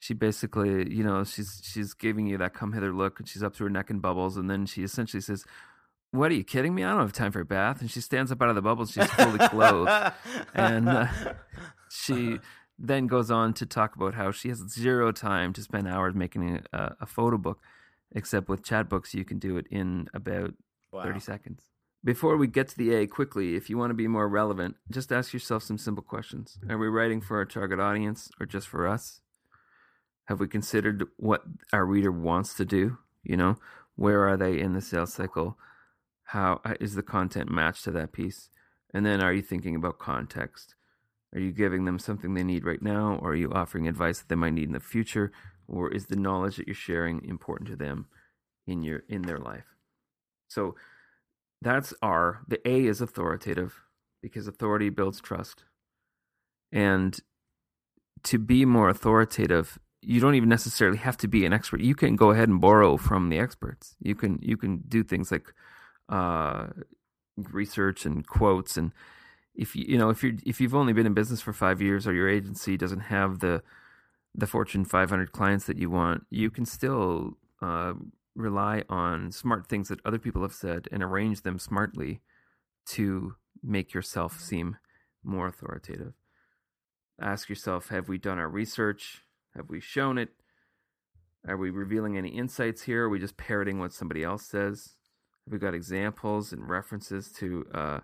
she basically you know she's she's giving you that come hither look and she's up to her neck in bubbles and then she essentially says what are you kidding me i don't have time for a bath and she stands up out of the bubbles she's fully clothed and uh, she then goes on to talk about how she has zero time to spend hours making a, a photo book except with Chatbooks you can do it in about Wow. 30 seconds. Before we get to the A quickly, if you want to be more relevant, just ask yourself some simple questions. Are we writing for our target audience or just for us? Have we considered what our reader wants to do? You know, where are they in the sales cycle? How uh, the content matched to that piece? And then are you thinking about context? Are you giving them something they need right now, or are you offering advice that they might need in the future? Or is the knowledge that you're sharing important to them in your in their life? So that's R. The A is authoritative because authority builds trust. And to be more authoritative, you don't even necessarily have to be an expert. You can go ahead and borrow from the experts. You can you can do things like uh, research and quotes and if you you know if you if you've only been in business for 5 years or your agency doesn't have the the Fortune 500 clients that you want, you can still uh, rely on smart things that other people have said and arrange them smartly to make yourself seem more authoritative. Ask yourself have we done our research? Have we shown it? Are we revealing any insights here? Are we just parroting what somebody else says? Have we got examples and references to uh,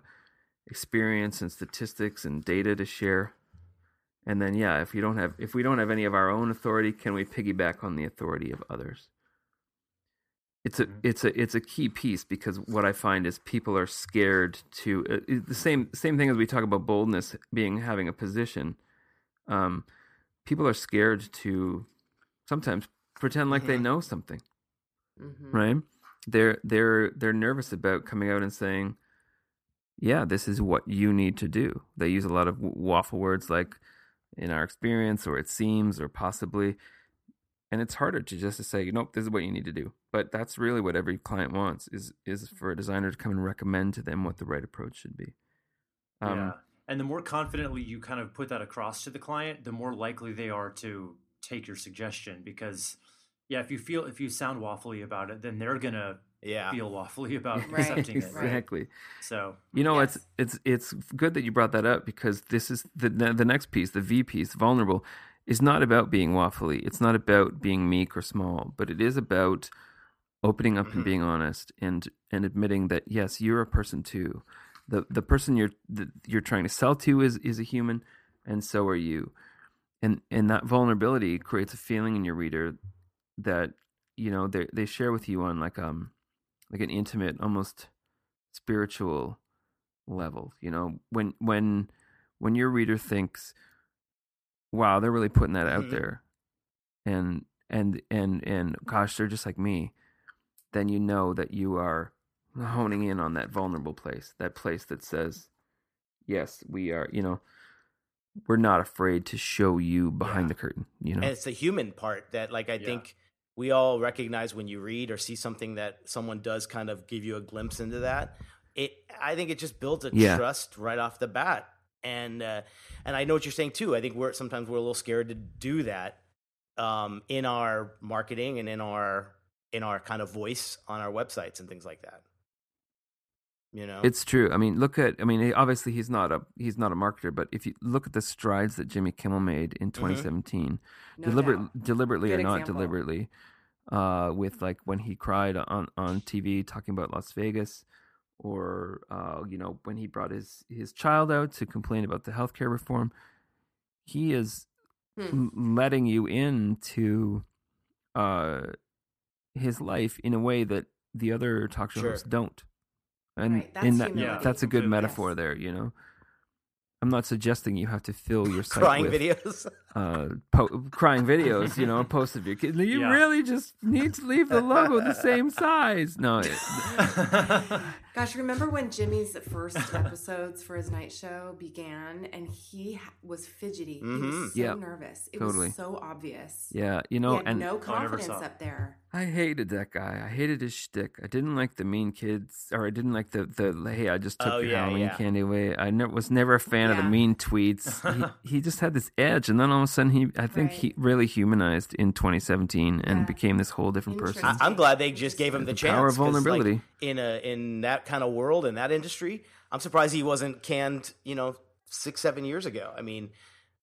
experience and statistics and data to share? And then, yeah, if you don't have, if we don't have any of our own authority, can we piggyback on the authority of others? It's a, it's a, it's a key piece because what I find is people are scared to uh, the same, same thing as we talk about boldness being having a position. Um, people are scared to sometimes pretend like they Mhm. know something, Mhm. right? They're they're they're nervous about coming out and saying, "Yeah, this is what you need to do." They use a lot of w- waffle words like "in our experience" or "it seems" or "possibly," and it's harder to just to say, "Nope, this is what you need to do." But that's really what every client wants is is for a designer to come and recommend to them what the right approach should be. Um, yeah. And the more confidently you kind of put that across to the client, the more likely they are to take your suggestion because yeah, if you feel if you sound waffly about it, then they're gonna Yeah. feel waffly about Right. accepting it. Right? exactly. So You know, Yes. it's it's it's good that you brought that up because this is the the next piece, the V piece, vulnerable, is not about being waffly. It's not about being meek or small, but it is about opening up Mhm. and being honest and and admitting that yes, you're a person too. The the person you're that you're trying to sell to is is a human, and so are you. And and that vulnerability creates a feeling in your reader that you know they they share with you on like um like an intimate, almost spiritual level. You know, when when when your reader thinks, "Wow, they're really putting that out Mhm. there," and and and and gosh, they're just like me, then you know that you are honing in on that vulnerable place, that place that says, "Yes, we are." You know, we're not afraid to show you behind Yeah. the curtain. You know, And it's the human part that, like, I Yeah. think we all recognize when you read or see something that someone does kind of give you a glimpse into that. It, I think, it just builds a Yeah. trust right off the bat. And uh, and I know what you're saying too. I think we're sometimes we're a little scared to do that um, in our marketing and in our in our kind of voice on our websites and things like that. You know, It's true. I mean, look at. I mean, obviously he's not a he's not a marketer, but if you look at the strides that Jimmy Kimmel made in 2017, No deliberate, doubt. deliberately or Good not example. deliberately, uh, with like when he cried on on TV talking about Las Vegas, or uh, you know when he brought his his child out to complain about the healthcare reform, he is Hmm. m- letting you into uh his life in a way that the other talk show Sure. hosts don't. And Right, that's in that, humility. that's a good metaphor Yes. there, you know. I'm not suggesting you have to fill your site crying with videos. uh, po- crying videos, you know, post of your kid. You Yeah. really just need to leave the logo the same size. No, it- Gosh, remember when Jimmy's first episodes for his night show began and he was fidgety? He Mhm. was so Yeah, nervous. It totally. was so obvious. yeah, you he know, had and no confidence up there. I hated that guy. I hated his shtick. I didn't like the mean kids, or I didn't like the the hey, I just took Oh, your yeah, Halloween yeah. candy away. I ne- was never a fan of the mean tweets. he, he just had this edge, and then all of a sudden, he I think Right. he really humanized in 2017 and Yeah. became this whole different person. I, I'm glad they just gave him the, The chance. power of 'cause, like, vulnerability. in a in that kind of world in that industry, I'm surprised he wasn't canned. You know, six seven years ago. I mean,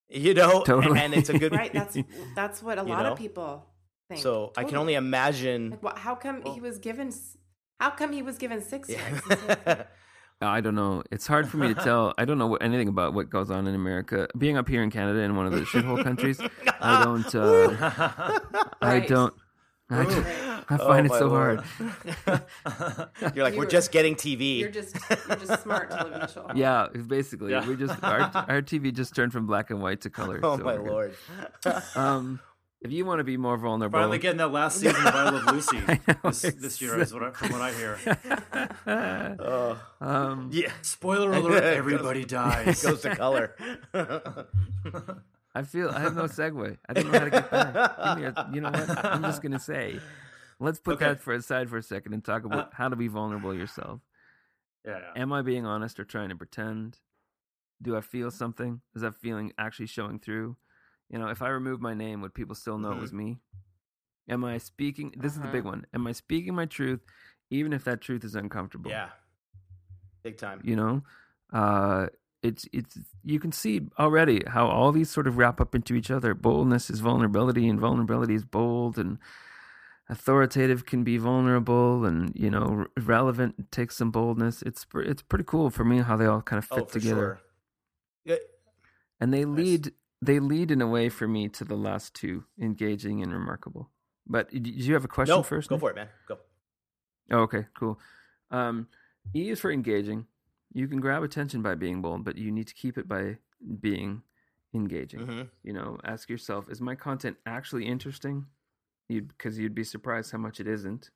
you know, Totally. and it's a good Right? That's that's what a lot know? of people think. So I can only imagine. Like, what, how come Well- he was given? How come he was given six Yeah. strikes? instead of- I don't know. It's hard for me to tell. I don't know what, anything about what goes on in America. Being up here in Canada in one of the shithole countries, I don't. Uh, I don't. I, don't- I Oh, find it so Lord. hard. You're like, we're You're- just getting TV. You're just you're just smart to live in the show. Yeah, basically, Yeah. we just our our TV just turned from black and white to color. oh so my lord. Um, if you want to be more vulnerable, Finally getting that last season of I Love Lucy I know, this, this year, is what I, from what I hear. oh. um, Yeah. Spoiler alert: everybody It dies. goes to color. I feel I have no segue. I don't know how to get back. Give me a, you know what? I'm just gonna say, let's put Okay. that for aside for a second and talk about how to be vulnerable yourself. yeah, yeah. Am I being honest or trying to pretend? Do I feel something? Is that feeling actually showing through? You know, if I remove my name, would people still know it was me? Am I speaking? This is the big Uh-huh. one. Am I speaking my truth, even if that truth is uncomfortable? yeah. Big time. You know, uh, it's it's you can see already how all these sort of wrap up into each other. Boldness is vulnerability, and vulnerability is bold, and authoritative can be vulnerable, and you know, r- relevant takes some boldness. It's it's pretty cool for me how they all kind of fit Oh, for together sure. Yeah, and they Nice. lead they lead in a way for me to the last two engaging and remarkable. But d- did you have a question no, first go Nick? for it, man. Go. oh, okay cool. Um e is for engaging. You can grab attention by being bold but you need to keep it by being engaging. Hmm you know ask yourself is my content actually interesting? You'd because you'd be surprised how much it isn't.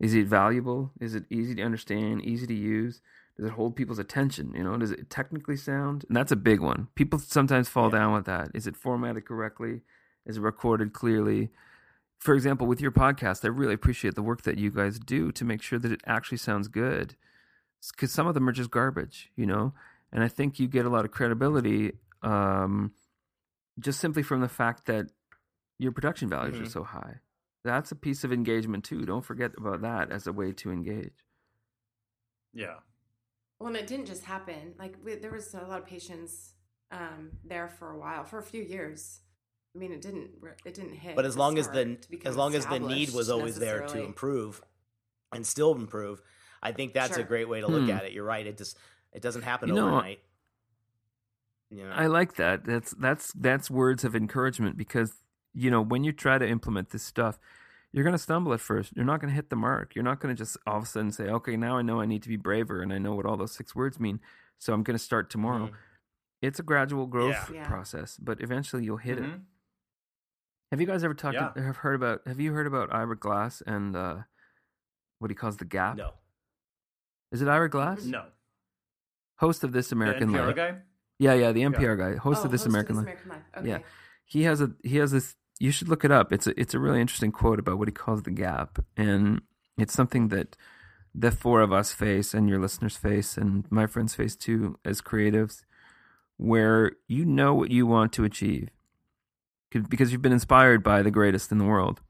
Is it valuable? Is it easy to understand easy to use does it hold people's attention you know does it technically sound and that's a big one people sometimes fall Yeah. down with that is it formatted correctly is it recorded clearly for example with your podcast i really appreciate the work that you guys do to make sure that it actually sounds good because some of them are just garbage you know and I think you get a lot of credibility um, just simply from the fact that your production values Mhm. are so high. That's a piece of engagement too. Don't forget about that as a way to engage. Yeah. Well, and it didn't just happen. Like we, there was a lot of patients um, there for a while, for a few years. I mean, it didn't. It didn't hit. But as long as the as long as the need was always there to improve and still improve, I think that's a great way to look Hmm. at it. You're right. It just it doesn't happen You know, overnight. You know, I like that. That's that's that's words of encouragement because you know when you try to implement this stuff, you're going to stumble at first. You're not going to hit the mark. You're not going to just all of a sudden say, "Okay, now I know I need to be braver and I know what all those six words mean, so I'm going to start tomorrow." Mhm. It's a gradual growth Yeah. Yeah. process, but eventually you'll hit it. Mhm. Have you guys ever talked? Yeah. Have heard about? Have you heard about Ira Glass and uh, what he calls the gap? no. Is it Ira Glass? No. Host of This The American NPR Life. guy? Yeah, yeah, the NPR guy, host Oh, of This American Life. American Life. Okay. Yeah. He has a he has this. You should look it up. It's a it's a really interesting quote about what he calls the gap, and it's something that the four of us face, and your listeners face, and my friends face too, as creatives, where you know what you want to achieve, because you've been inspired by the greatest in the world,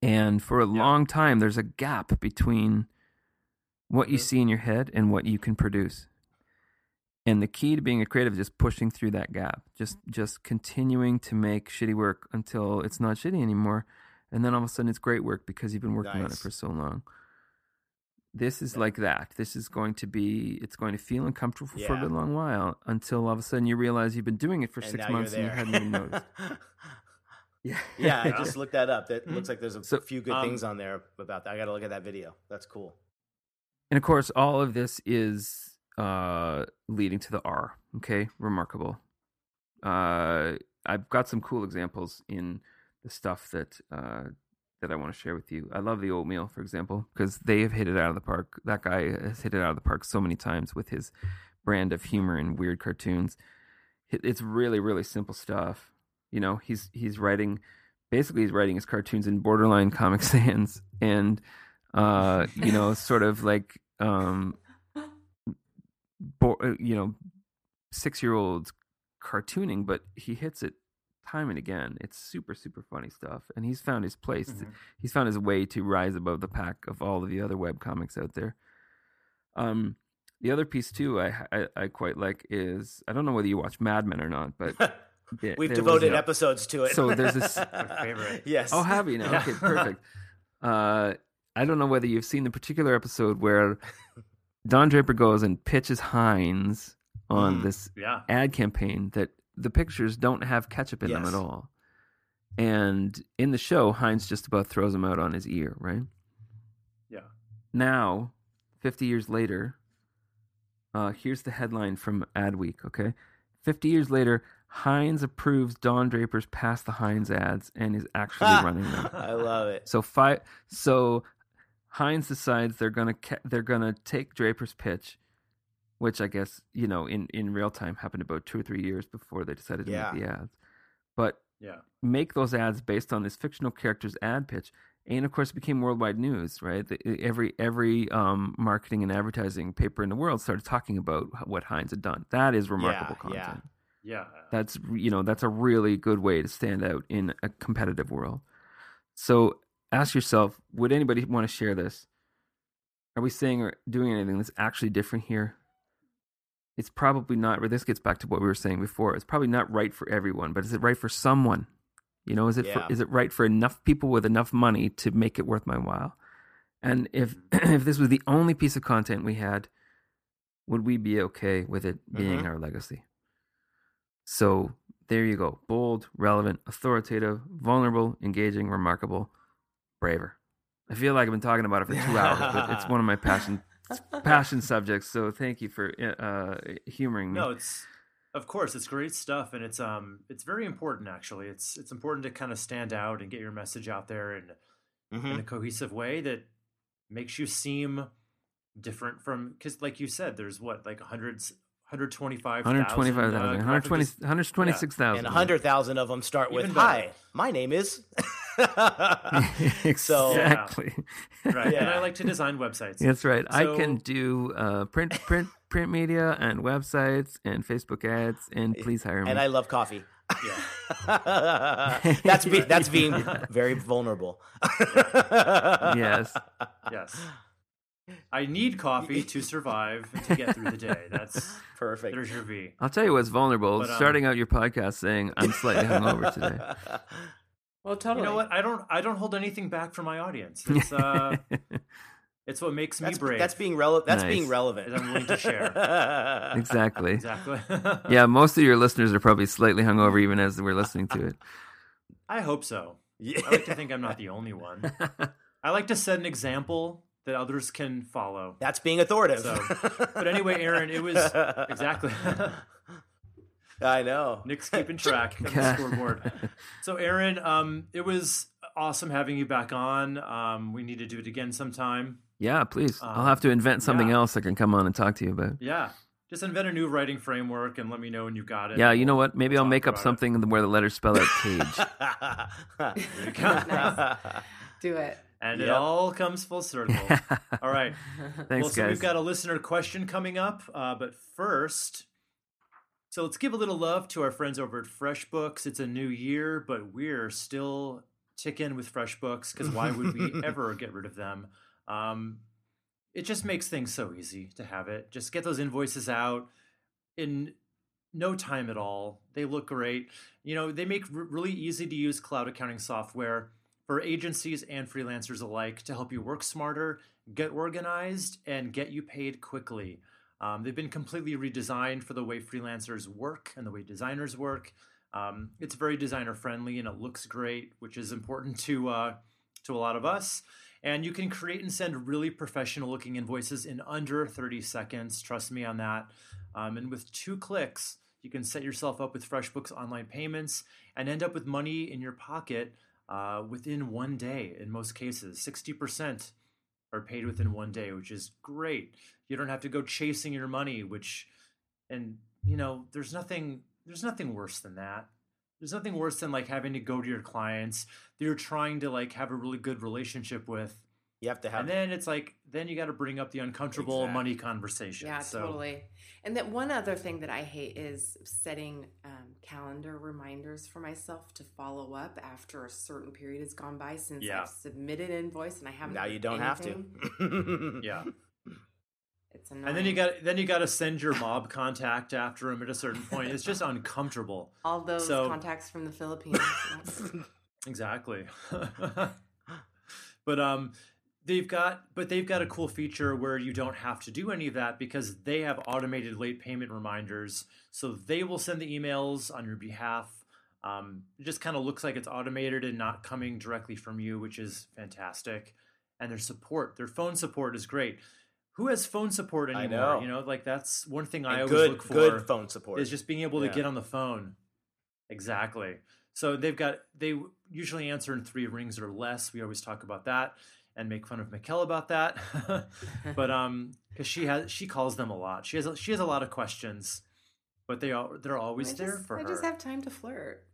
and for a Yeah. long time, there's a gap between what you Mhm. see in your head and what you can produce. And the key to being a creative is just pushing through that gap, just just continuing to make shitty work until it's not shitty anymore, and then all of a sudden it's great work because you've been working on it for so long. This is like that. This is going to be. It's going to feel uncomfortable for a Yeah. good long while until all of a sudden you realize you've been doing it for And six months and you hadn't even noticed. Yeah, yeah, I just looked that up. That Mhm. looks like there's a So, few good um, things on there about that. I got to look at that video. That's cool. And of course, all of this is uh, leading to the R. Okay, remarkable. Uh, I've got some cool examples in the stuff that uh, that I want to share with you. I love the oatmeal, for example, because they have hit it out of the park. That guy has hit it out of the park so many times with his brand of humor and weird cartoons. It's really, really simple stuff. You know, he's he's writing, basically, he's writing his cartoons in borderline Comic Sans, and uh, you know, sort of like um, you know, six year olds cartooning, but he hits it time and again. It's super, super funny stuff. And he's found his place. Mhm. He's found his way to rise above the pack of all of the other web comics out there. Um, the other piece too, I, I I quite like is I don't know whether you watch Mad Men or not, but there- We've there devoted a- episodes to it. So there's this- favorite. yes. Oh, have you now? Yeah. Okay, perfect. Uh, I don't know whether you've seen the particular episode where Don Draper goes and pitches Heinz on Mm. this Yeah. ad campaign that the pictures don't have ketchup in them at all. And in the show, Heinz just about throws him out on his ear, right? Yeah. Now, 50 years later, uh, here's the headline from Adweek, okay? 50 years later, Heinz approves Don Draper's Pass the Heinz ads and is actually running them. I love it. So five. So Heinz decides they're gonna ca- they're gonna take Draper's pitch, which I guess you know in in real time happened about two or three years before they decided to Yeah. make the ads, but Yeah. make those ads based on this fictional character's ad pitch. And of course, it became worldwide news, right? The, every every um, marketing and advertising paper in the world started talking about what Heinz had done. That is remarkable Yeah, yeah. content Yeah. that's you know that's a really good way to stand out in a competitive world so ask yourself would anybody want to share this are we saying or doing anything that's actually different here it's probably not this gets back to what we were saying before it's probably not right for everyone but is it right for someone you know is it Yeah. for, is it right for enough people with enough money to make it worth my while and if if this was the only piece of content we had would we be okay with it being Mhm. our legacy so there you go. Bold, relevant, authoritative, vulnerable, engaging, remarkable, braver. I feel like I've been talking about it for two hours, but it's one of my passion passion subjects. So thank you for uh, humoring me. No, it's of course it's great stuff, and it's um it's very important actually. It's it's important to kind of stand out and get your message out there in Mhm. in a cohesive way that makes you seem different from because like you said, there's what like hundreds. 125,000 125,000, uh, 120, graphic 126,000. And a hundred thousand of them start with better. "Hi, my name is." so exactly. Right. And I like to design websites. That's right. I can do uh, print, print, print media and websites and Facebook ads. And please hire me. and I love coffee. Yeah. that's be, that's being very vulnerable. yes. Yes. I need coffee to survive and to get through the day. That's Perfect. there's your V. I'll tell you what's vulnerable. But, um, starting out your podcast saying I'm slightly hungover today. Well, totally. You know what? I don't I don't hold anything back from my audience. It's uh it's what makes me That's, brave. that's being relevant. That's being relevant. Is I'm willing to share. exactly. exactly. Yeah, most of your listeners are probably slightly hungover even as we're listening to it. I hope so. Yeah. I like to think I'm not the only one. I like to set an example that others can follow. That's being authoritative. So, but anyway, Aaron, it was exactly. I know. Nick's keeping track of the scoreboard. So, Aaron, um, it was awesome having you back on. Um, we need to do it again sometime. Yeah, please. I'll Um, have to invent something yeah. else I can come on and talk to you about. Yeah, just invent a new writing framework and let me know when you've got it. Yeah, you know what? Maybe I'll make up about it. something where the letters spell out cage. Do it. and it all comes full circle. all right. Thanks, well, so guys. we've got a listener question coming up, uh, but first, so let's give a little love to our friends over at FreshBooks. It's a new year, but we're still ticking with FreshBooks because why would we ever get rid of them? Um, it just makes things so easy to have it. Just get those invoices out in no time at all. They look great. You know, they make r- really easy to use cloud accounting software for agencies and freelancers alike to help you work smarter, get organized, and get you paid quickly. Um, they've been completely redesigned for the way freelancers work and the way designers work. Um, it's very designer friendly and it looks great, which is important to uh, to a lot of us. And you can create and send really professional looking invoices in under 30 seconds. Trust me on that. Um, and with two clicks, you can set yourself up with FreshBooks online payments and end up with money in your pocket uh, within one day in most cases. 60% are paid within one day, which is great. You don't have to go chasing your money, which, and you know, there's nothing, there's nothing worse than that. There's nothing worse than like having to go to your clients that you're trying to like have a really good relationship with, You have to have. and then it's like then you got to bring up the uncomfortable Exactly. money conversation. Yeah, so, totally. And that one other thing that I hate is setting um, calendar reminders for myself to follow up after a certain period has gone by since Yeah. I've submitted an invoice and I haven't. now you don't have to. Yeah. It's annoying. And then you got then you got to send your mob contact after him at a certain point. It's just uncomfortable. all those so- contacts from the Philippines. Exactly. but um they've got but they've got a cool feature where you don't have to do any of that because they have automated late payment reminders. So they will send the emails on your behalf. Um, it just kind of looks like it's automated and not coming directly from you, which is fantastic. And their support, their phone support is great. Who has phone support anymore? know. You know, like that's one thing I always good, look for good phone support. is just being able to Yeah. get on the phone. Exactly. So they've got they usually answer in three rings or less. We always talk about that and make fun of Mikkel about that. but um, because she has she calls them a lot. She has a, she has a lot of questions, but they are they're always I there just, for I her. just have time to flirt.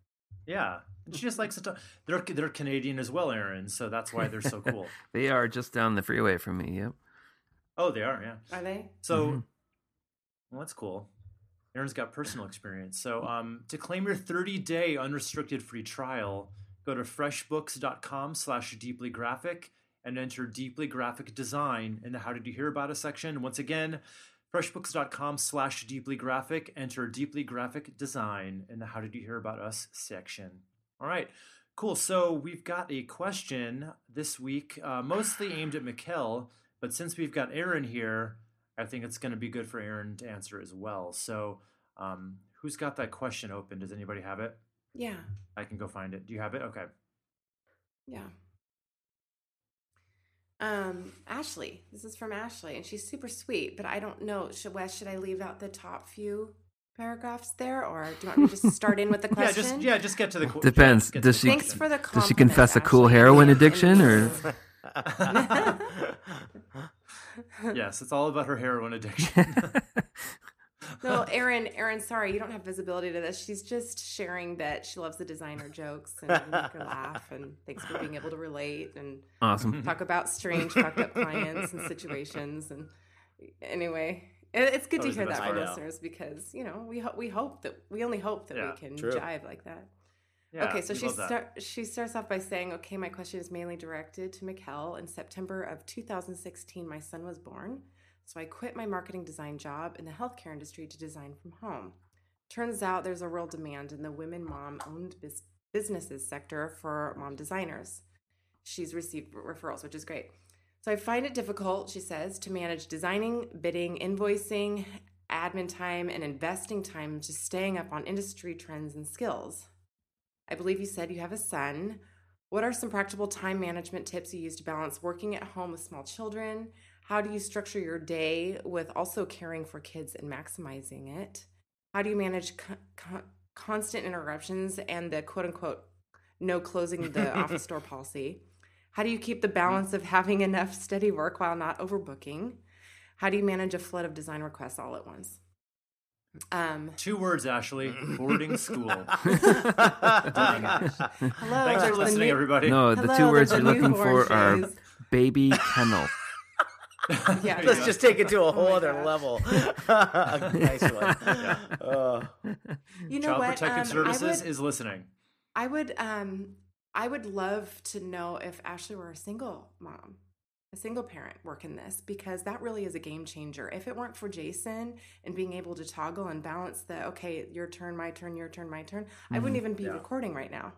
Yeah, and she just likes to talk. They're they're Canadian as well, Aaron. So that's why they're so cool. They are just down the freeway from me. Yep. oh, they are. Yeah. Are they? So, Mhm. well, that's cool. Aaron's got personal experience. So, um, to claim your 30-day unrestricted free trial, go to freshbooks.com slash deeply graphic and enter deeply graphic design in the How Did You Hear About Us section. Once again, freshbooks.com slash deeply graphic, enter deeply graphic design in the How Did You Hear About Us section. All right. Cool. So we've got a question this week, uh, mostly aimed at Mikkel, but since we've got Aaron here, I think it's going to be good for Aaron to answer as well. So, um, who's got that question open? Does anybody have it? Yeah. I can go find it. Do you have it? Okay. Yeah. Um, Ashley. This is from Ashley, and she's super sweet. But I don't know. Should Wes? Should I leave out the top few paragraphs there, or do you want me to just start in with the question? Yeah, question? just yeah, just get to the qu- Depends. yeah, Does she- Thanks for the Does she compliment, confess a cool heroin addiction, or yes, it's all about her heroin addiction. No, it, Aaron, Aaron, sorry, you don't have visibility to this. She's just sharing that she loves the designer jokes and make her laugh, and thanks for being able to relate and Awesome. talk about strange, fucked up clients and situations. And anyway, it, it's good to Always the hear that for part. listeners because you know we ho- we hope that we only hope that Yeah, we can true. jive like that. Yeah, okay, so she love start, she starts off by saying, "Okay, my question is mainly directed to Mikkel. In September of 2016, my son was born, so I quit my marketing design job in the healthcare industry to design from home. Turns out there's a real demand in the women mom-owned bus- businesses sector for mom designers. She's received referrals, which is great. So I find it difficult, she says, to manage designing, bidding, invoicing, admin time, and investing time just staying up on industry trends and skills." I believe you said you have a son. What are some practical time management tips you use to balance working at home with small children? How do you structure your day with also caring for kids and maximizing it? How do you manage co- co- constant interruptions and the quote unquote no closing the office door policy? How do you keep the balance of having enough steady work while not overbooking? How do you manage a flood of design requests all at once? Um, Two words, Ashley. Boarding school. hello, Thanks for listening, new- everybody. No, the Hello, two words you're looking newborn for are baby kennel. Yeah, Let's just take it to a whole my other gosh. level. nice one. Uh, You know Child what? Protective Um, Services would, is listening. I would, um, I would love to know if Ashley were a single mom, a single parent working this, because that really is a game changer. If it weren't for Jason and being able to toggle and balance the okay, your turn, my turn, your turn, my turn, I wouldn't even be Yeah. recording right now.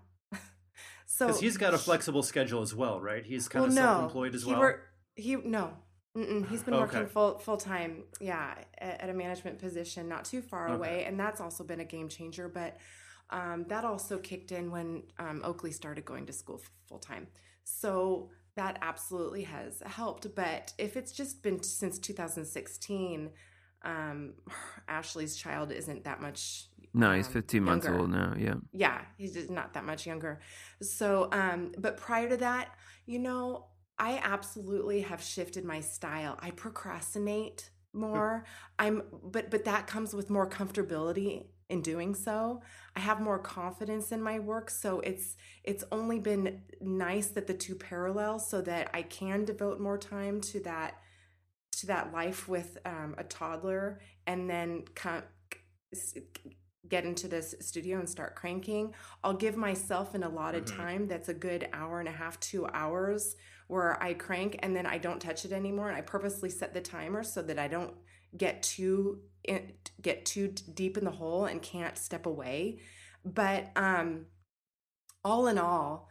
so Because he's got a flexible schedule as well, right? He's kind well, of self-employed as he well. Work, he no. Mm-mm, he's been working full full time, yeah, at, at a management position not too far Okay. away, and that's also been a game changer. But um, that also kicked in when um, Oakley started going to school full time, so that absolutely has helped. But if it's just been since 2016, um, Ashley's child isn't that much. No, he's um, 15 months younger old now. Yeah. yeah he's just not that much younger so um but prior to that you know i absolutely have shifted my style. I procrastinate more. I'm but but that comes with more comfortability in doing so. I have more confidence in my work so it's it's only been nice that the two parallel so that i can devote more time to that to that life with um, a toddler and then come get into this studio and start cranking. I'll give myself an allotted Mhm. time that's a good hour and a half two hours where i crank and then i don't touch it anymore and i purposely set the timer so that i don't get too in, get too deep in the hole and can't step away. But um all in all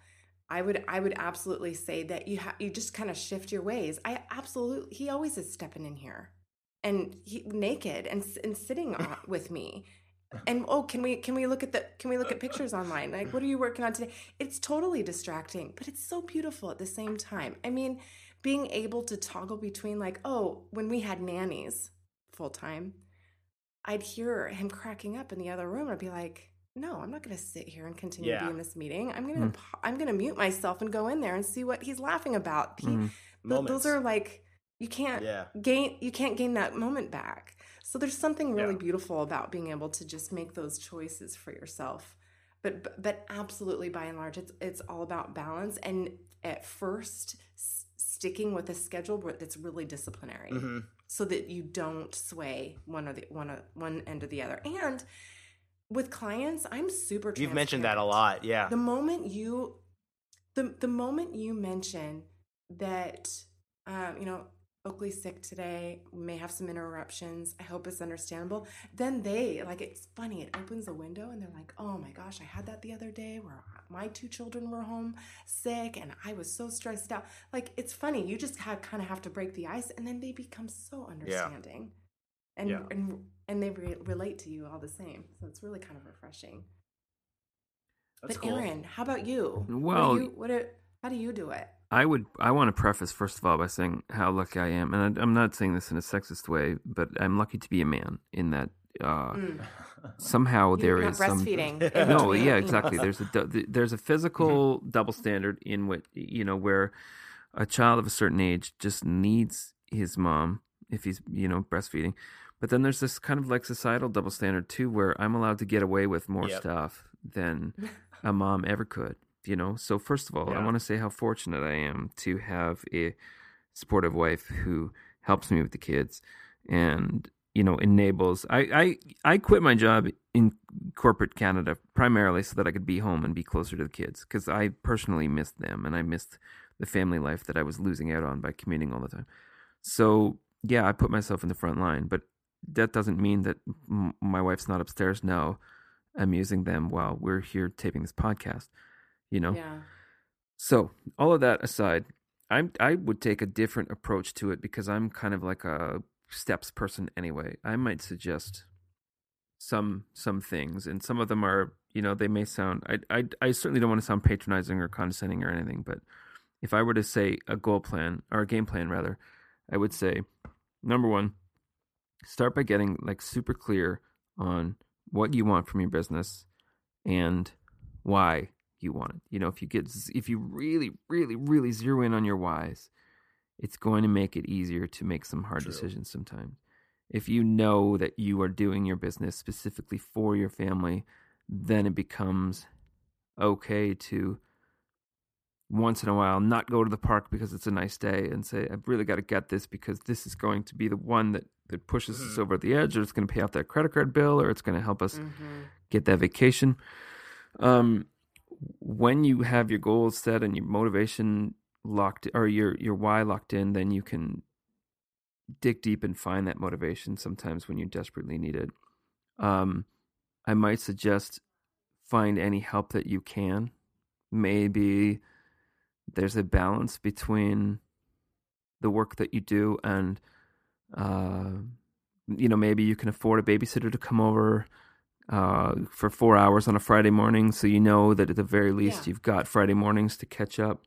i would i would absolutely say that you have you just kind of shift your ways. I absolutely he always is stepping in here and he naked and and sitting on, with me and oh can we can we look at the can we look at pictures online? Like what are you working on today? It's totally distracting but it's so beautiful at the same time. I mean being able to toggle between like oh when we had nannies full time i'd hear him cracking up in the other room. I'd be like no i'm not going to sit here and continue to Yeah. be in this meeting. I'm going to i'm going to mute myself and go in there and see what he's laughing about. He, Mm. th- those are like you can't yeah. gain you can't gain that moment back so there's something really Yeah. beautiful about being able to just make those choices for yourself but but- absolutely by and large it's it's all about balance and at first s- sticking with a schedule that's really disciplinary Mhm. so that you don't sway one or the one or one end or the other and with clients i'm super You've mentioned that a lot. Yeah. the moment you the the moment you mention that um, you know Oakley's sick today, we may have some interruptions. I hope it's understandable. Then they like it's funny. It opens the window and they're like, "Oh my gosh, I had that the other day where my two children were home sick and I was so stressed out." Like it's funny. You just have, kind of have to break the ice, and then they become so understanding, and Yeah. and and they re- relate to you all the same. So it's really kind of refreshing. That's but cool. Aaron, how about you? Well- what you, what do, how do you do it? I would. I want to preface first of all by saying how lucky I am, and I, I'm not saying this in a sexist way, but I'm lucky to be a man in that uh, Mm. somehow there You're not some. no, yeah, exactly. There's a there's a physical double standard in what you know where a child of a certain age just needs his mom if he's you know breastfeeding, But then there's this kind of like societal double standard too, where I'm allowed to get away with more Yep. stuff than a mom ever could. You know. So first of all, I want to say how fortunate I am to have a supportive wife who helps me with the kids and you know enables I, I i quit my job in corporate canada primarily so that i could be home and be closer to the kids because i personally missed them and i missed the family life that i was losing out on by commuting all the time. So yeah i put myself in the front line but that doesn't mean that m- my wife's not upstairs now i'm using them while we're here taping this podcast you know Yeah. so, all of that aside, I'm I would take a different approach to it because I'm kind of like a steps person anyway. I might suggest some some things, and some of them are you know they may sound I I I certainly don't want to sound patronizing or condescending or anything, but if I were to say a goal plan or a game plan rather, I would say number one, start by getting like super clear on what you want from your business and why you want it. You know, if you get if you really really really zero in on your whys, it's going to make it easier to make some hard True. decisions sometimes. If you know that you are doing your business specifically for your family, then it becomes okay to once in a while not go to the park because it's a nice day and say I've really got to get this because this is going to be the one that that pushes us Mhm. over the edge or it's going to pay off that credit card bill or it's going to help us hmm get that vacation. Um, when you have your goals set and your motivation locked or your your why locked in, then you can dig deep and find that motivation sometimes when you desperately need it. Um, I might suggest find any help that you can. Maybe there's a balance between the work that you do and uh, you know maybe you can afford a babysitter to come over uh, for four hours on a Friday morning, so you know that at the very least Yeah. you've got Friday mornings to catch up.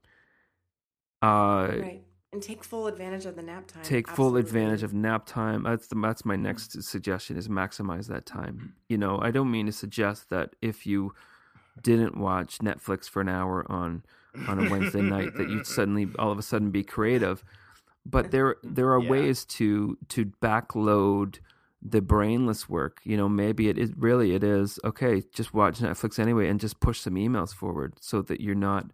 Uh, Right. And take full advantage of the nap time. take full advantage of nap time. That's the that's my next suggestion is maximize that time. You know, I don't mean to suggest that if you didn't watch Netflix for an hour on on a Wednesday night that you'd suddenly all of a sudden be creative. But there there are Yeah. ways to to backload the brainless work. You know, maybe it is really it is okay, just watch Netflix anyway and just push some emails forward so that you're not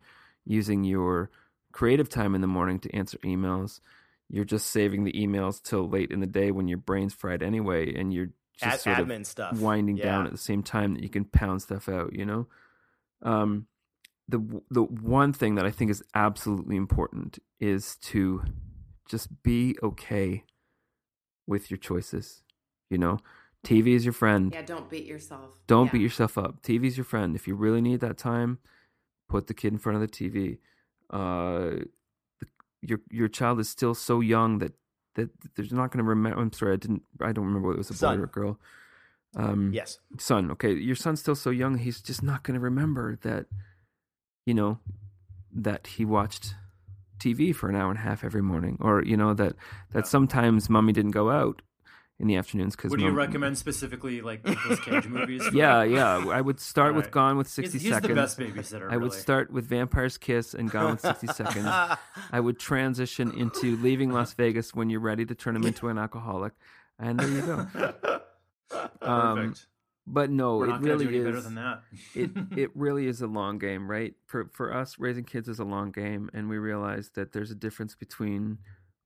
using your creative time in the morning to answer emails. You're just saving the emails till late in the day when your brain's fried anyway and you're just Ad- sort of stuff. winding down at the same time that you can pound stuff out, you know? Um, the the one thing that I think is absolutely important is to just be okay with your choices. You know, TV is your friend. Yeah, don't beat yourself. Don't Yeah. beat yourself up. TV is your friend. If you really need that time, put the kid in front of the TV. Uh, the, your your child is still so young that that there's not going to remember. I'm sorry, I didn't. I don't remember whether it was a boy or a girl. Um, Yes. son. Okay, your son's still so young; he's just not going to remember that. You know, that he watched TV for an hour and a half every morning, or you know that that sometimes mommy didn't go out in the afternoons because. Would you recommend specifically like Nicolas Cage movies? Yeah, yeah. I would start with Gone with He's, sixty he's seconds. the best babysitter. I would start with Vampire's Kiss and Gone with 60 Seconds. I would transition into Leaving Las Vegas when you're ready to turn him into an alcoholic. And there you go. Um, Perfect. But no, We're it not really is. better than that. it it really is a long game, right? For for us, raising kids is a long game, and we realize that there's a difference between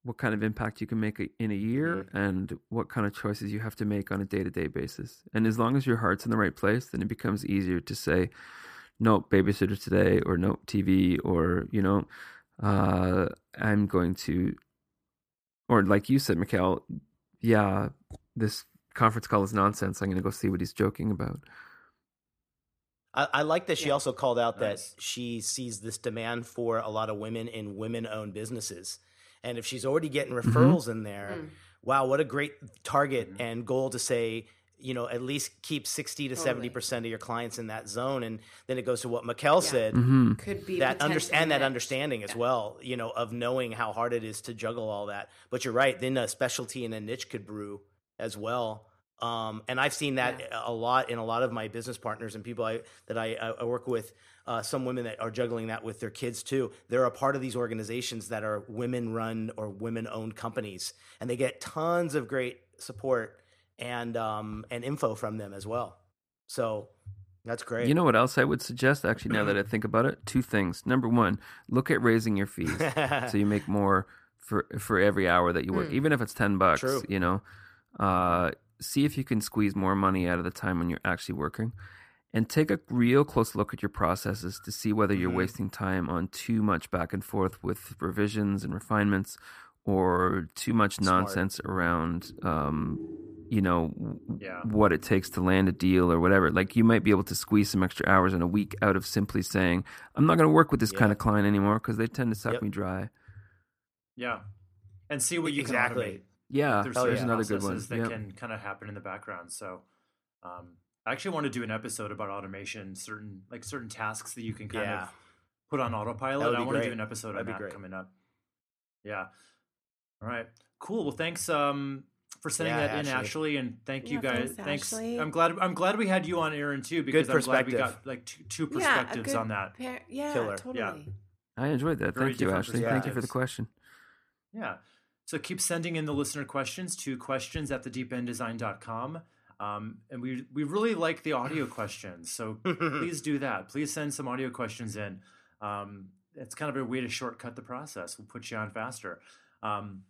what kind of impact you can make in a year and what kind of choices you have to make on a day to day basis. And as long as your heart's in the right place, then it becomes easier to say, "No, babysitter today," or "No, TV," or you know, uh, I'm going to, or like you said, Mikkel, yeah, this conference call is nonsense. I'm going to go see what he's joking about. I, I like that she Yeah. also called out Nice. that she sees this demand for a lot of women in women owned businesses. And if she's already getting Mm-hmm. referrals in there, Mm. wow, what a great target Mhm. and goal to say, you know, at least keep 60 to Totally. 70% of your clients in that zone. And then it goes to what Mikkel Yeah. said hmm Could be that under- and that next. understanding as Yeah. well, you know, of knowing how hard it is to juggle all that. But you're right, then a specialty and a niche could brew as well. Um, and I've seen that a lot in a lot of my business partners and people I, that I, I work with. Uh, some women that are juggling that with their kids too. They're a part of these organizations that are women run or women owned companies, and they get tons of great support and um, and info from them as well. So that's great. You know what else I would suggest? Actually, now that I think about it, two things. Number one, look at raising your fees so you make more for for every hour that you work, Mm. even if it's ten bucks. True. You know, uh, see if you can squeeze more money out of the time when you're actually working, and take a real close look at your processes to see whether you're Mhm. wasting time on too much back and forth with revisions and refinements, or too much Smart. nonsense around. Um, you know Yeah. what it takes to land a deal or whatever. Like you might be able to squeeze some extra hours in a week out of simply saying, "I'm not going to work with this kind of client anymore" because they tend to suck Yep. me dry. Yeah. And see what you can Exactly. Can automate. Yeah, There's Oh, there's yeah. another good one. processes that Yep. can kind of happen in the background. So, um, I actually want to do an episode about automation, certain like certain tasks that you can kind Yeah. of put on autopilot. I be want to do an episode That'd on that great. coming up. Yeah. All right. Cool. Well, thanks um, for sending Yeah, that in, Ashley. Ashley, and thank you guys. thanks, Ashley. I'm glad. I'm glad we had you on, Aaron, too, because I'm glad we perspective. got like two, two perspectives good on that. pair- yeah, Killer. totally. I enjoyed that. Very Thank you, Ashley. Thank you for the question. Yeah. So keep sending in the listener questions to questions at thedeependdesign.com. Um, and we we really like the audio questions. So please do that. Please send some audio questions in. Um, it's kind of a way to shortcut the process. We'll put you on faster. Um,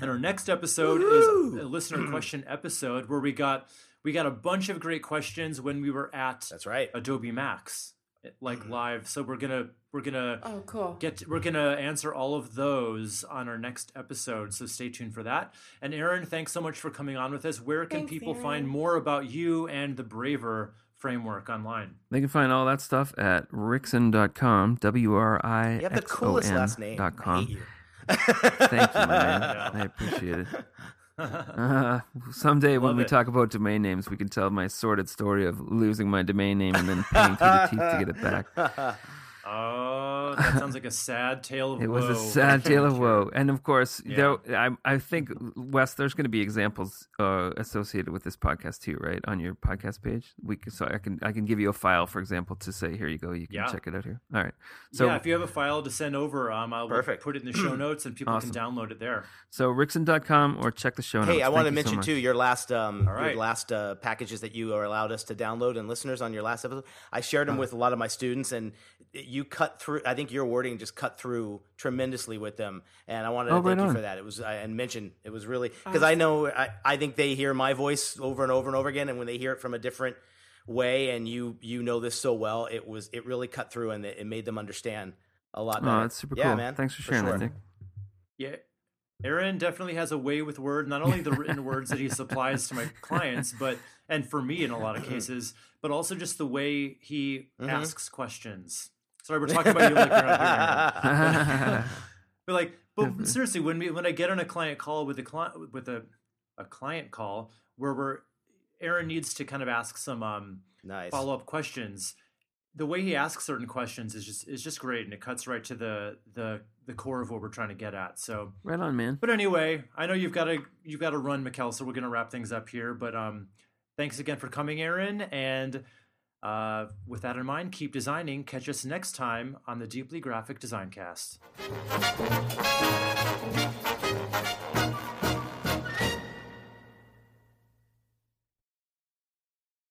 and our next episode is a listener question episode where we got we got a bunch of great questions when we were at That's right. Adobe Max, like live. So we're gonna we're gonna Oh, cool. get we're gonna answer all of those on our next episode so stay tuned for that and aaron thanks so much for coming on with us where can Thanks, people find more about you and the braver framework online They can find all that stuff at wrixon.com, W R I You have the X O coolest N last name. dot com. you. Thank you, man. Yeah. I appreciate it. Uh, someday when Love we it. talk about domain names, we can tell my sordid story of losing my domain name and then paying through the teeth to get it back. oh that sounds like a sad tale of It was a sad tale of woe, and of course, Yeah. though I, I think Wes, there's going to be examples uh, associated with this podcast too, right? On your podcast page, we can, so I can I can give you a file, for example, to say here you go, you can Yeah. check it out here. All right, so yeah if you have a file to send over um i'll Perfect. put it in the show notes and people Awesome. can download it there so wrixon.com or check the show notes. Hey, I want to Thank you so mention too your last um All right. your last uh, packages that you are allowed us to download and listeners on your last episode. I shared Uh-huh. them with a lot of my students, and you cut through. I think your wording just cut through tremendously with them, and I wanted to Oh, thank right you on. for that. It was I, and mention it was really because I know I, I think they hear my voice over and over and over again, and when they hear it from a different way, and you you know this so well, it was it really cut through and it, it made them understand a lot better. Oh, that's super yeah, cool. man. Thanks for sharing sure. that, Nick. yeah aaron definitely has a way with word not only the written words that he supplies to my clients but and for me in a lot of cases but also just the way he Mhm. asks questions sorry we're talking about you like you're here but like but seriously when we when i get on a client call with a client with a a client call where we're aaron needs to kind of ask some um nice. follow-up questions the way he asks certain questions is just is just great and it cuts right to the the the core of what we're trying to get at so Right on, man. but anyway i know you've got to you've got to run Mikkel, so we're going to wrap things up here but um thanks again for coming aaron and uh, with that in mind keep designing. Catch us next time on the deeply graphic design cast